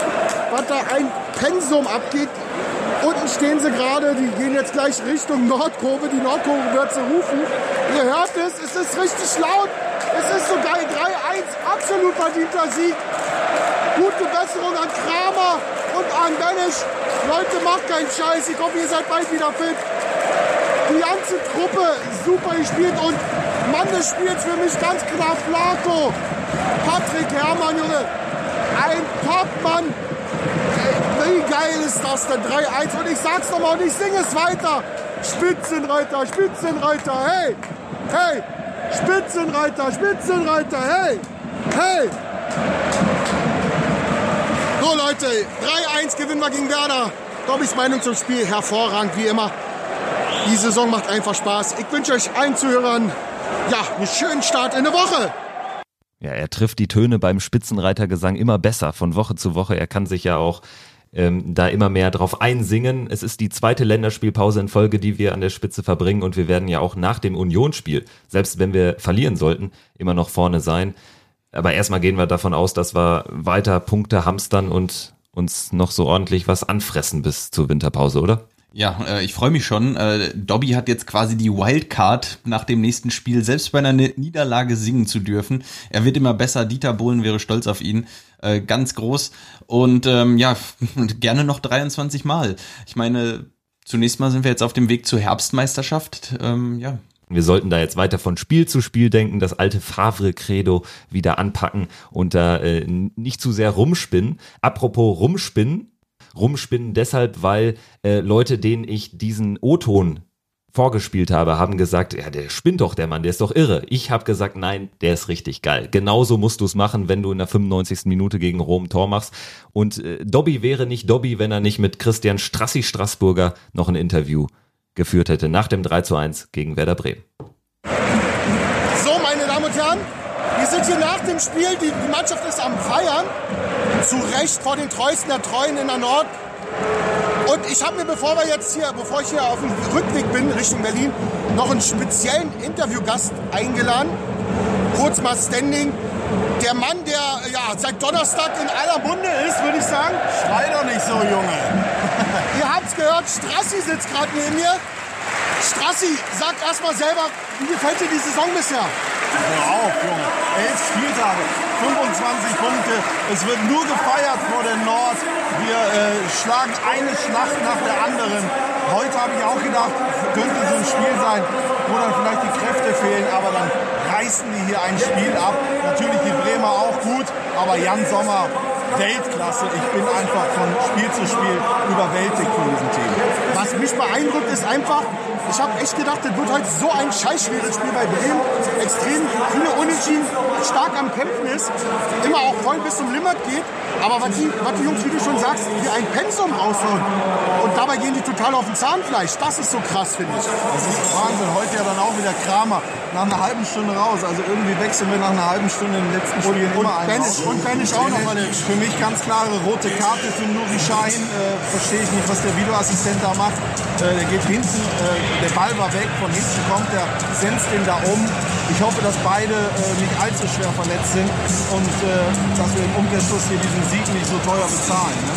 was da ein Pensum abgeht. Unten stehen sie gerade, die gehen jetzt gleich Richtung Nordkurve. Die Nordkurve wird sie rufen. Ihr hört es, es ist richtig laut. Es ist so geil. 3-1, absolut verdienter Sieg. Gute Besserung an Kramer und an Benisch. Leute, macht keinen Scheiß. Ich hoffe, ihr seid bald wieder fit. Die ganze Truppe super gespielt und Mann des Spiels für mich ganz klar Flaco. Patrick Herrmann, Junge. Topmann. Wie geil ist das denn? 3-1. Und ich sag's nochmal und ich singe es weiter. Spitzenreiter, Spitzenreiter, hey, hey. Spitzenreiter, Spitzenreiter, hey, hey. So Leute, 3-1 gewinnen wir gegen Werder. Dobbys Meinung zum Spiel hervorragend, wie immer. Die Saison macht einfach Spaß. Ich wünsche euch allen Zuhörern ja, einen schönen Start in der Woche. Ja, er trifft die Töne beim Spitzenreitergesang immer besser von Woche zu Woche. Er kann sich ja auch ähm, da immer mehr drauf einsingen. Es ist die zweite Länderspielpause in Folge, die wir an der Spitze verbringen und wir werden ja auch nach dem Unionsspiel, selbst wenn wir verlieren sollten, immer noch vorne sein. Aber erstmal gehen wir davon aus, dass wir weiter Punkte hamstern und uns noch so ordentlich was anfressen bis zur Winterpause, oder? Ja, äh, ich freue mich schon. Äh, Dobby hat jetzt quasi die Wildcard nach dem nächsten Spiel, selbst bei einer Niederlage singen zu dürfen. Er wird immer besser. Dieter Bohlen wäre stolz auf ihn. Äh, ganz groß. Und ähm, ja, [laughs] gerne noch 23 Mal. Ich meine, zunächst mal sind wir jetzt auf dem Weg zur Herbstmeisterschaft. Ähm, ja, wir sollten da jetzt weiter von Spiel zu Spiel denken, das alte Favre-Credo wieder anpacken und da äh, nicht zu sehr rumspinnen. Apropos rumspinnen, rumspinnen deshalb, weil äh, Leute, denen ich diesen O-Ton vorgespielt habe, haben gesagt, ja, der spinnt doch, der Mann, der ist doch irre. Ich habe gesagt, nein, der ist richtig geil. Genauso musst du es machen, wenn du in der 95. Minute gegen Rom Tor machst. Und äh, Dobby wäre nicht Dobby, wenn er nicht mit Christian Strassi Straßburger noch ein Interview geführt hätte nach dem 3 zu 1 gegen Werder Bremen. So, meine Damen und Herren, hier nach dem Spiel. Die, die Mannschaft ist am Feiern. Zu Recht vor den Treuesten der Treuen in der Nord. Und ich habe mir, bevor wir jetzt hier, bevor ich hier auf dem Rückweg bin Richtung Berlin, noch einen speziellen Interviewgast eingeladen. Kurz mal Standing. Der Mann, der ja, seit Donnerstag in aller Munde ist, würde ich sagen. Schrei doch nicht so, Junge. [laughs] Ihr habt's gehört, Strassi sitzt gerade neben mir. Strassi, sag erstmal selber, wie gefällt dir die Saison bisher? Hör auf, Junge. Elf Spieltage, 25 Punkte. Es wird nur gefeiert vor der Nord. Wir äh, schlagen eine Schlacht nach der anderen. Heute habe ich auch gedacht, könnte so ein Spiel sein, wo dann vielleicht die Kräfte fehlen, aber dann reißen die hier ein Spiel ab. Natürlich die Bremer auch gut, aber Jan Sommer, Weltklasse. Ich bin einfach von Spiel zu Spiel überwältigt von diesem Team. Was mich beeindruckt, ist einfach, ich habe echt gedacht, das wird heute so ein scheißschweres Spiel bei Bremen. Extrem viele Unentschieden, stark am Kämpfen ist, immer auch voll bis zum Limit geht. Aber was die, was die Jungs, wie du schon sagst, hier ein Pensum raushauen. Und dabei gehen die total auf dem Zahnfleisch. Das ist so krass, finde ich. Das ist Wahnsinn. Heute ja dann auch wieder Kramer. Nach einer halben Stunde raus. Also irgendwie wechseln wir nach einer halben Stunde in den letzten Spielen und immer einen und auch noch mal eine- Für mich ganz klare rote Karte für Nuri Sahin. Äh, Verstehe ich nicht, was der Videoassistent da macht. Äh, der geht hinten, äh, der Ball war weg. Von hinten kommt der, senzt den da um. Ich hoffe, dass beide äh, nicht allzu schwer verletzt sind und äh, dass wir im Umkehrschluss hier diesen Sieg nicht so teuer bezahlen. Ne?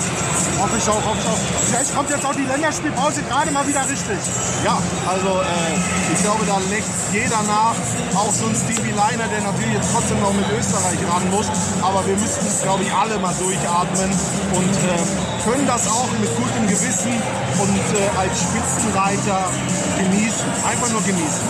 Hoffe ich auch, hoffe ich auch. Vielleicht kommt jetzt auch die Länderspielpause gerade mal wieder richtig. Ja, also äh, ich glaube, da legt jeder nach. Auch so ein Stevie Leiner, der natürlich jetzt trotzdem noch mit Österreich ran muss. Aber wir müssten, glaube ich, alle mal durchatmen und äh, können das auch mit gutem Gewissen und äh, als Spitzenreiter genießen. Einfach nur genießen.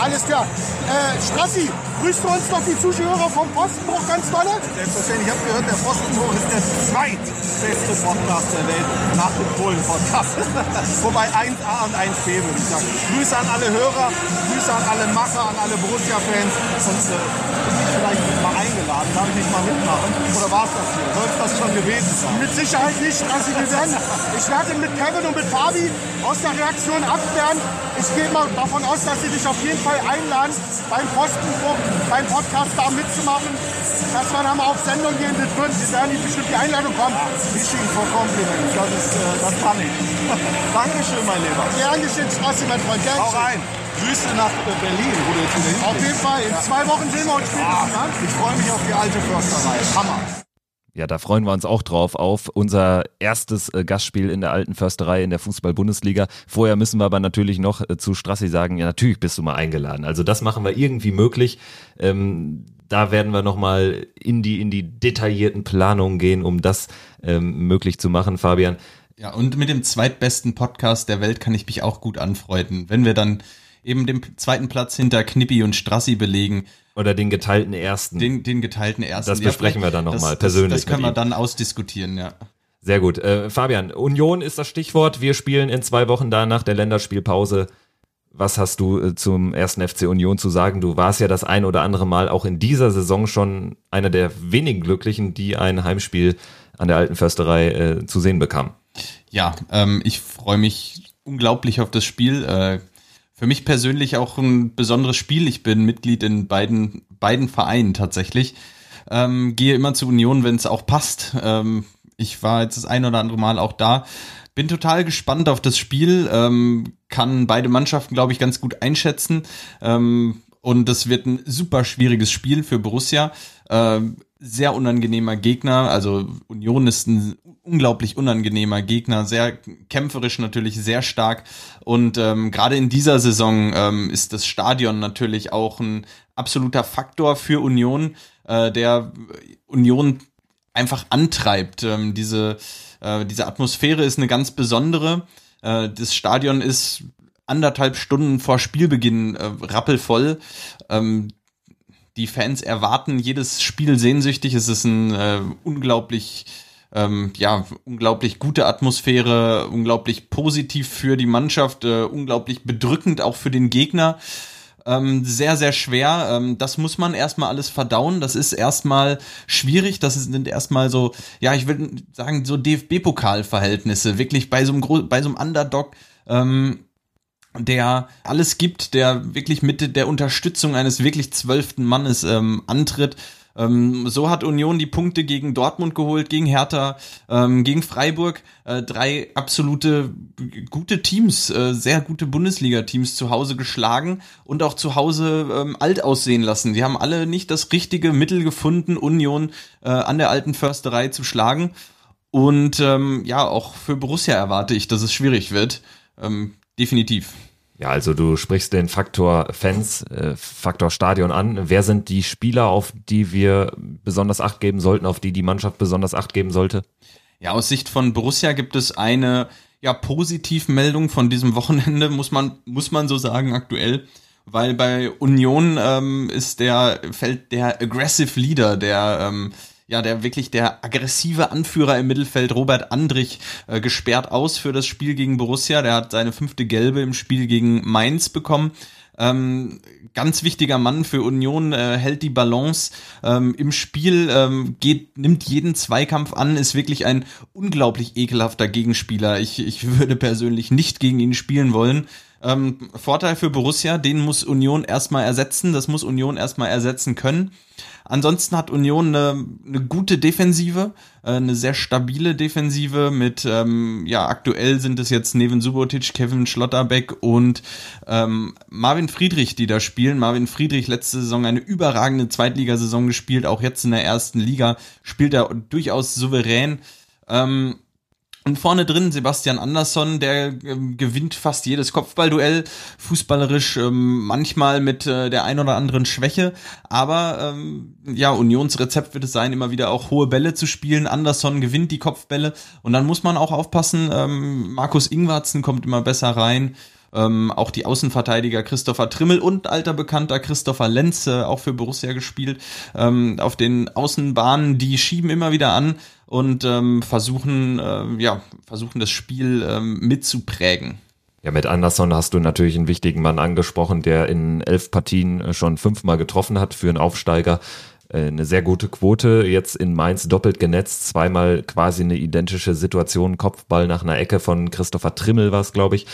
Alles klar. Äh, Strassi, grüßt du uns noch die Zuschauer vom Postenbruch ganz dolle? Selbstverständlich. Ich habe gehört, der Pfostenbruch ist der zweitbeste Podcast der Welt nach dem Polen-Podcast. [laughs] Wobei 1A und 1B würde ich sagen. Grüße an alle Hörer, Grüße an alle Macher, an alle Borussia-Fans. Und äh, ich vielleicht mal eingeladen. Darf ich nicht mal mitmachen? Oder war es das hier? Soll es das schon gewesen sein? Mit Sicherheit nicht, Strassi. Wir werden, ich werde mit Kevin und mit Fabi aus der Reaktion abklären. Ich gehe mal davon aus, dass sie dich auf jeden Fall einladen, beim Postenbruch, beim Podcast da mitzumachen. Dass wir da mal auf Sendung gehen, das wird, wir werden die bestimmt die Einladung kommen. Fishing for Compliments, das, ist, äh, das kann ich. [laughs] Dankeschön, mein Lieber. Gern geschehen, Strassi, mein Freund. Gern Hau rein. Grüße nach Berlin, wo du jetzt wieder Auf jeden Fall. In zwei Wochen sehen wir uns spätestens. Ah, ich freue mich auf die alte Försterei. Hammer. Ja, da freuen wir uns auch drauf auf unser erstes äh, Gastspiel in der alten Försterei in der Fußball-Bundesliga. Vorher müssen wir aber natürlich noch äh, zu Strassi sagen, ja, natürlich bist du mal eingeladen. Also das machen wir irgendwie möglich. Ähm, da werden wir nochmal in die, in die detaillierten Planungen gehen, um das ähm, möglich zu machen, Fabian. Ja, und mit dem zweitbesten Podcast der Welt kann ich mich auch gut anfreunden. Wenn wir dann eben den zweiten Platz hinter Knippi und Strassi belegen. Oder den geteilten ersten. Den, den geteilten ersten. Das besprechen wir dann noch das- mal das- persönlich Das können wir dann ausdiskutieren, ja. Sehr gut. Äh, Fabian, Union ist das Stichwort. Wir spielen in zwei Wochen da nach der Länderspielpause. Was hast du äh, zum ersten FC Union zu sagen? Du warst ja das ein oder andere Mal auch in dieser Saison schon einer der wenigen Glücklichen, die ein Heimspiel an der alten Försterei äh, zu sehen bekam. Ja, ähm, ich freue mich unglaublich auf das Spiel. Für mich persönlich auch ein besonderes Spiel. Ich bin Mitglied in beiden, beiden Vereinen tatsächlich. Ähm, gehe immer zur Union, wenn es auch passt. Ähm, ich war jetzt das ein oder andere Mal auch da. Bin total gespannt auf das Spiel. Ähm, kann beide Mannschaften, glaube ich, ganz gut einschätzen. Ähm, und das wird ein super schwieriges Spiel für Borussia. Ähm, sehr unangenehmer Gegner. Also Union ist ein unglaublich unangenehmer Gegner, sehr kämpferisch natürlich, sehr stark. Und ähm, gerade in dieser Saison ähm, ist das Stadion natürlich auch ein absoluter Faktor für Union, äh, der Union einfach antreibt. Ähm, diese, äh, diese Atmosphäre ist eine ganz besondere. Äh, das Stadion ist anderthalb Stunden vor Spielbeginn äh, rappelvoll. Ähm, die Fans erwarten jedes Spiel sehnsüchtig. Es ist ein äh, unglaublich, ähm, ja, unglaublich gute Atmosphäre, unglaublich positiv für die Mannschaft, äh, unglaublich bedrückend auch für den Gegner. Ähm, sehr, sehr schwer. Ähm, das muss man erstmal alles verdauen. Das ist erstmal schwierig. Das sind erstmal so, ja, ich würde sagen, so DFB-Pokal-Verhältnisse. Wirklich bei so einem, bei so einem Underdog. Ähm, der alles gibt, der wirklich mit der Unterstützung eines wirklich zwölften Mannes ähm, antritt. Ähm, so hat Union die Punkte gegen Dortmund geholt, gegen Hertha, ähm, gegen Freiburg. Äh, drei absolute gute Teams, äh, sehr gute Bundesliga-Teams zu Hause geschlagen und auch zu Hause ähm, alt aussehen lassen. Die haben alle nicht das richtige Mittel gefunden, Union äh, an der alten Försterei zu schlagen. Und ähm, ja, auch für Borussia erwarte ich, dass es schwierig wird. Ähm, definitiv. Ja, also du sprichst den Faktor Fans, äh, Faktor Stadion an. Wer sind die Spieler, auf die wir besonders Acht geben sollten, auf die die Mannschaft besonders Acht geben sollte? Ja, aus Sicht von Borussia gibt es eine ja Positivmeldung von diesem Wochenende, muss man muss man so sagen aktuell, weil bei Union ähm, ist der fällt der aggressive Leader, der ähm, ja, der wirklich der aggressive Anführer im Mittelfeld, Robert Andrich, äh, gesperrt aus für das Spiel gegen Borussia. Der hat seine fünfte Gelbe im Spiel gegen Mainz bekommen. Ähm, ganz wichtiger Mann für Union, äh, hält die Balance ähm, im Spiel, ähm, geht, nimmt jeden Zweikampf an, ist wirklich ein unglaublich ekelhafter Gegenspieler. Ich, ich würde persönlich nicht gegen ihn spielen wollen. Ähm, Vorteil für Borussia, den muss Union erstmal ersetzen, das muss Union erstmal ersetzen können. Ansonsten hat Union eine, eine gute Defensive, äh, eine sehr stabile Defensive mit, ähm, ja, aktuell sind es jetzt Neven Subotic, Kevin Schlotterbeck und ähm, Marvin Friedrich, die da spielen. Marvin Friedrich letzte Saison eine überragende Zweitligasaison gespielt, auch jetzt in der ersten Liga spielt er durchaus souverän. Ähm, und vorne drin Sebastian Andersson, der ähm, gewinnt fast jedes Kopfballduell, fußballerisch ähm, manchmal mit äh, der ein oder anderen Schwäche, aber ähm, ja, Unionsrezept wird es sein, immer wieder auch hohe Bälle zu spielen. Andersson gewinnt die Kopfbälle und dann muss man auch aufpassen, ähm, Markus Ingwarzen kommt immer besser rein. Ähm, auch die Außenverteidiger Christopher Trimmel und alter Bekannter Christopher Lenz, auch für Borussia gespielt, ähm, auf den Außenbahnen, die schieben immer wieder an und ähm, versuchen, äh, ja, versuchen das Spiel ähm, mitzuprägen. Ja, mit Anderson hast du natürlich einen wichtigen Mann angesprochen, der in elf Partien äh, schon fünfmal getroffen hat für einen Aufsteiger. Äh, eine sehr gute Quote, jetzt in Mainz doppelt genetzt, zweimal quasi eine identische Situation, Kopfball nach einer Ecke von Christopher Trimmel war es, glaube ich.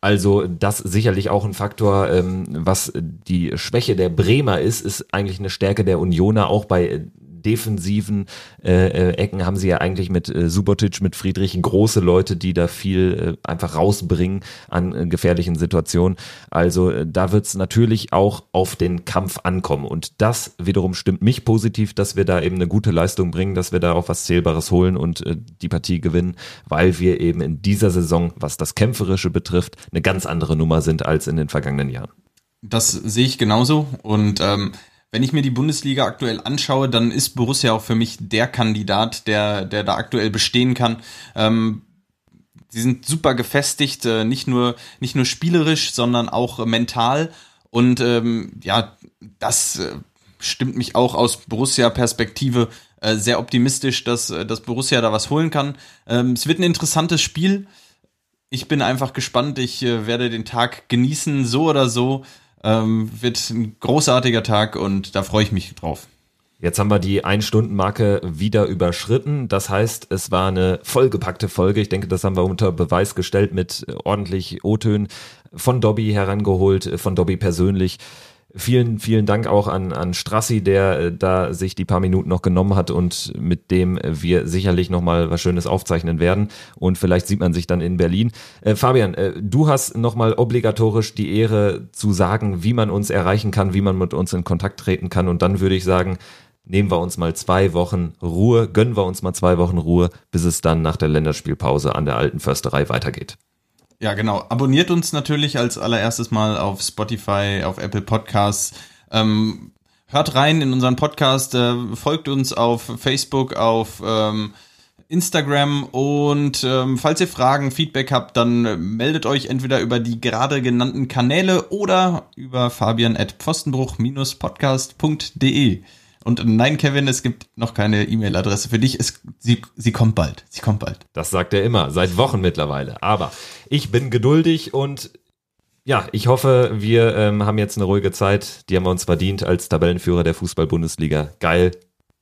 Also das sicherlich auch ein Faktor, ähm, was die Schwäche der Bremer ist, ist eigentlich eine Stärke der Unioner, auch bei defensiven äh, äh, Ecken haben sie ja eigentlich mit äh, Subotic, mit Friedrich große Leute, die da viel äh, einfach rausbringen an äh, gefährlichen Situationen. Also äh, da wird es natürlich auch auf den Kampf ankommen. Und das wiederum stimmt mich positiv, dass wir da eben eine gute Leistung bringen, dass wir da auch was Zählbares holen und äh, die Partie gewinnen, weil wir eben in dieser Saison, was das Kämpferische betrifft, eine ganz andere Nummer sind als in den vergangenen Jahren. Das sehe ich genauso und ähm, wenn ich mir die Bundesliga aktuell anschaue, dann ist Borussia auch für mich der Kandidat, der, der da aktuell bestehen kann. Ähm, sie sind super gefestigt, äh, nicht nur, nicht nur spielerisch, sondern auch äh, mental. Und ähm, ja, das äh, stimmt mich auch aus Borussia-Perspektive äh, sehr optimistisch, dass, äh, dass Borussia da was holen kann. Ähm, es wird ein interessantes Spiel. Ich bin einfach gespannt. Ich äh, werde den Tag genießen, so oder so. Ähm, wird ein großartiger Tag und da freue ich mich drauf. Jetzt haben wir die Ein-Stunden-Marke wieder überschritten. Das heißt, es war eine vollgepackte Folge. Ich denke, das haben wir unter Beweis gestellt mit ordentlich O-Tönen von Dobby herangeholt, von Dobby persönlich. Vielen, vielen Dank auch an, an Strassi, der äh, da sich die paar Minuten noch genommen hat und mit dem wir sicherlich nochmal was Schönes aufzeichnen werden. Und vielleicht sieht man sich dann in Berlin. Äh, Fabian, äh, du hast nochmal obligatorisch die Ehre zu sagen, wie man uns erreichen kann, wie man mit uns in Kontakt treten kann. Und dann würde ich sagen, nehmen wir uns mal zwei Wochen Ruhe, gönnen wir uns mal zwei Wochen Ruhe, bis es dann nach der Länderspielpause an der alten Försterei weitergeht. Ja, genau. Abonniert uns natürlich als allererstes mal auf Spotify, auf Apple Podcasts. Ähm, hört rein in unseren Podcast, äh, folgt uns auf Facebook, auf ähm, Instagram und ähm, falls ihr Fragen, Feedback habt, dann meldet euch entweder über die gerade genannten Kanäle oder über fabian at pfostenbruch-podcast.de. Und nein, Kevin, es gibt noch keine E-Mail-Adresse für dich. Es, sie, sie kommt bald. Sie kommt bald. Das sagt er immer, seit Wochen mittlerweile. Aber ich bin geduldig und ja, ich hoffe, wir ähm, haben jetzt eine ruhige Zeit. Die haben wir uns verdient als Tabellenführer der Fußball-Bundesliga. Geil.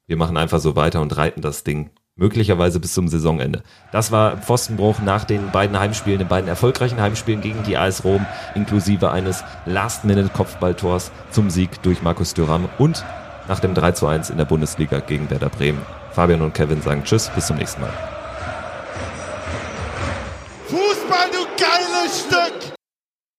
Wir machen einfach so weiter und reiten das Ding möglicherweise bis zum Saisonende. Das war Pfostenbruch nach den beiden Heimspielen, den beiden erfolgreichen Heimspielen gegen die AS Rom, inklusive eines Last-Minute-Kopfballtors zum Sieg durch Markus Thuram und nach dem 3 zu 1 in der Bundesliga gegen Werder Bremen. Fabian und Kevin sagen Tschüss, bis zum nächsten Mal. Fußball, du geiles Stück!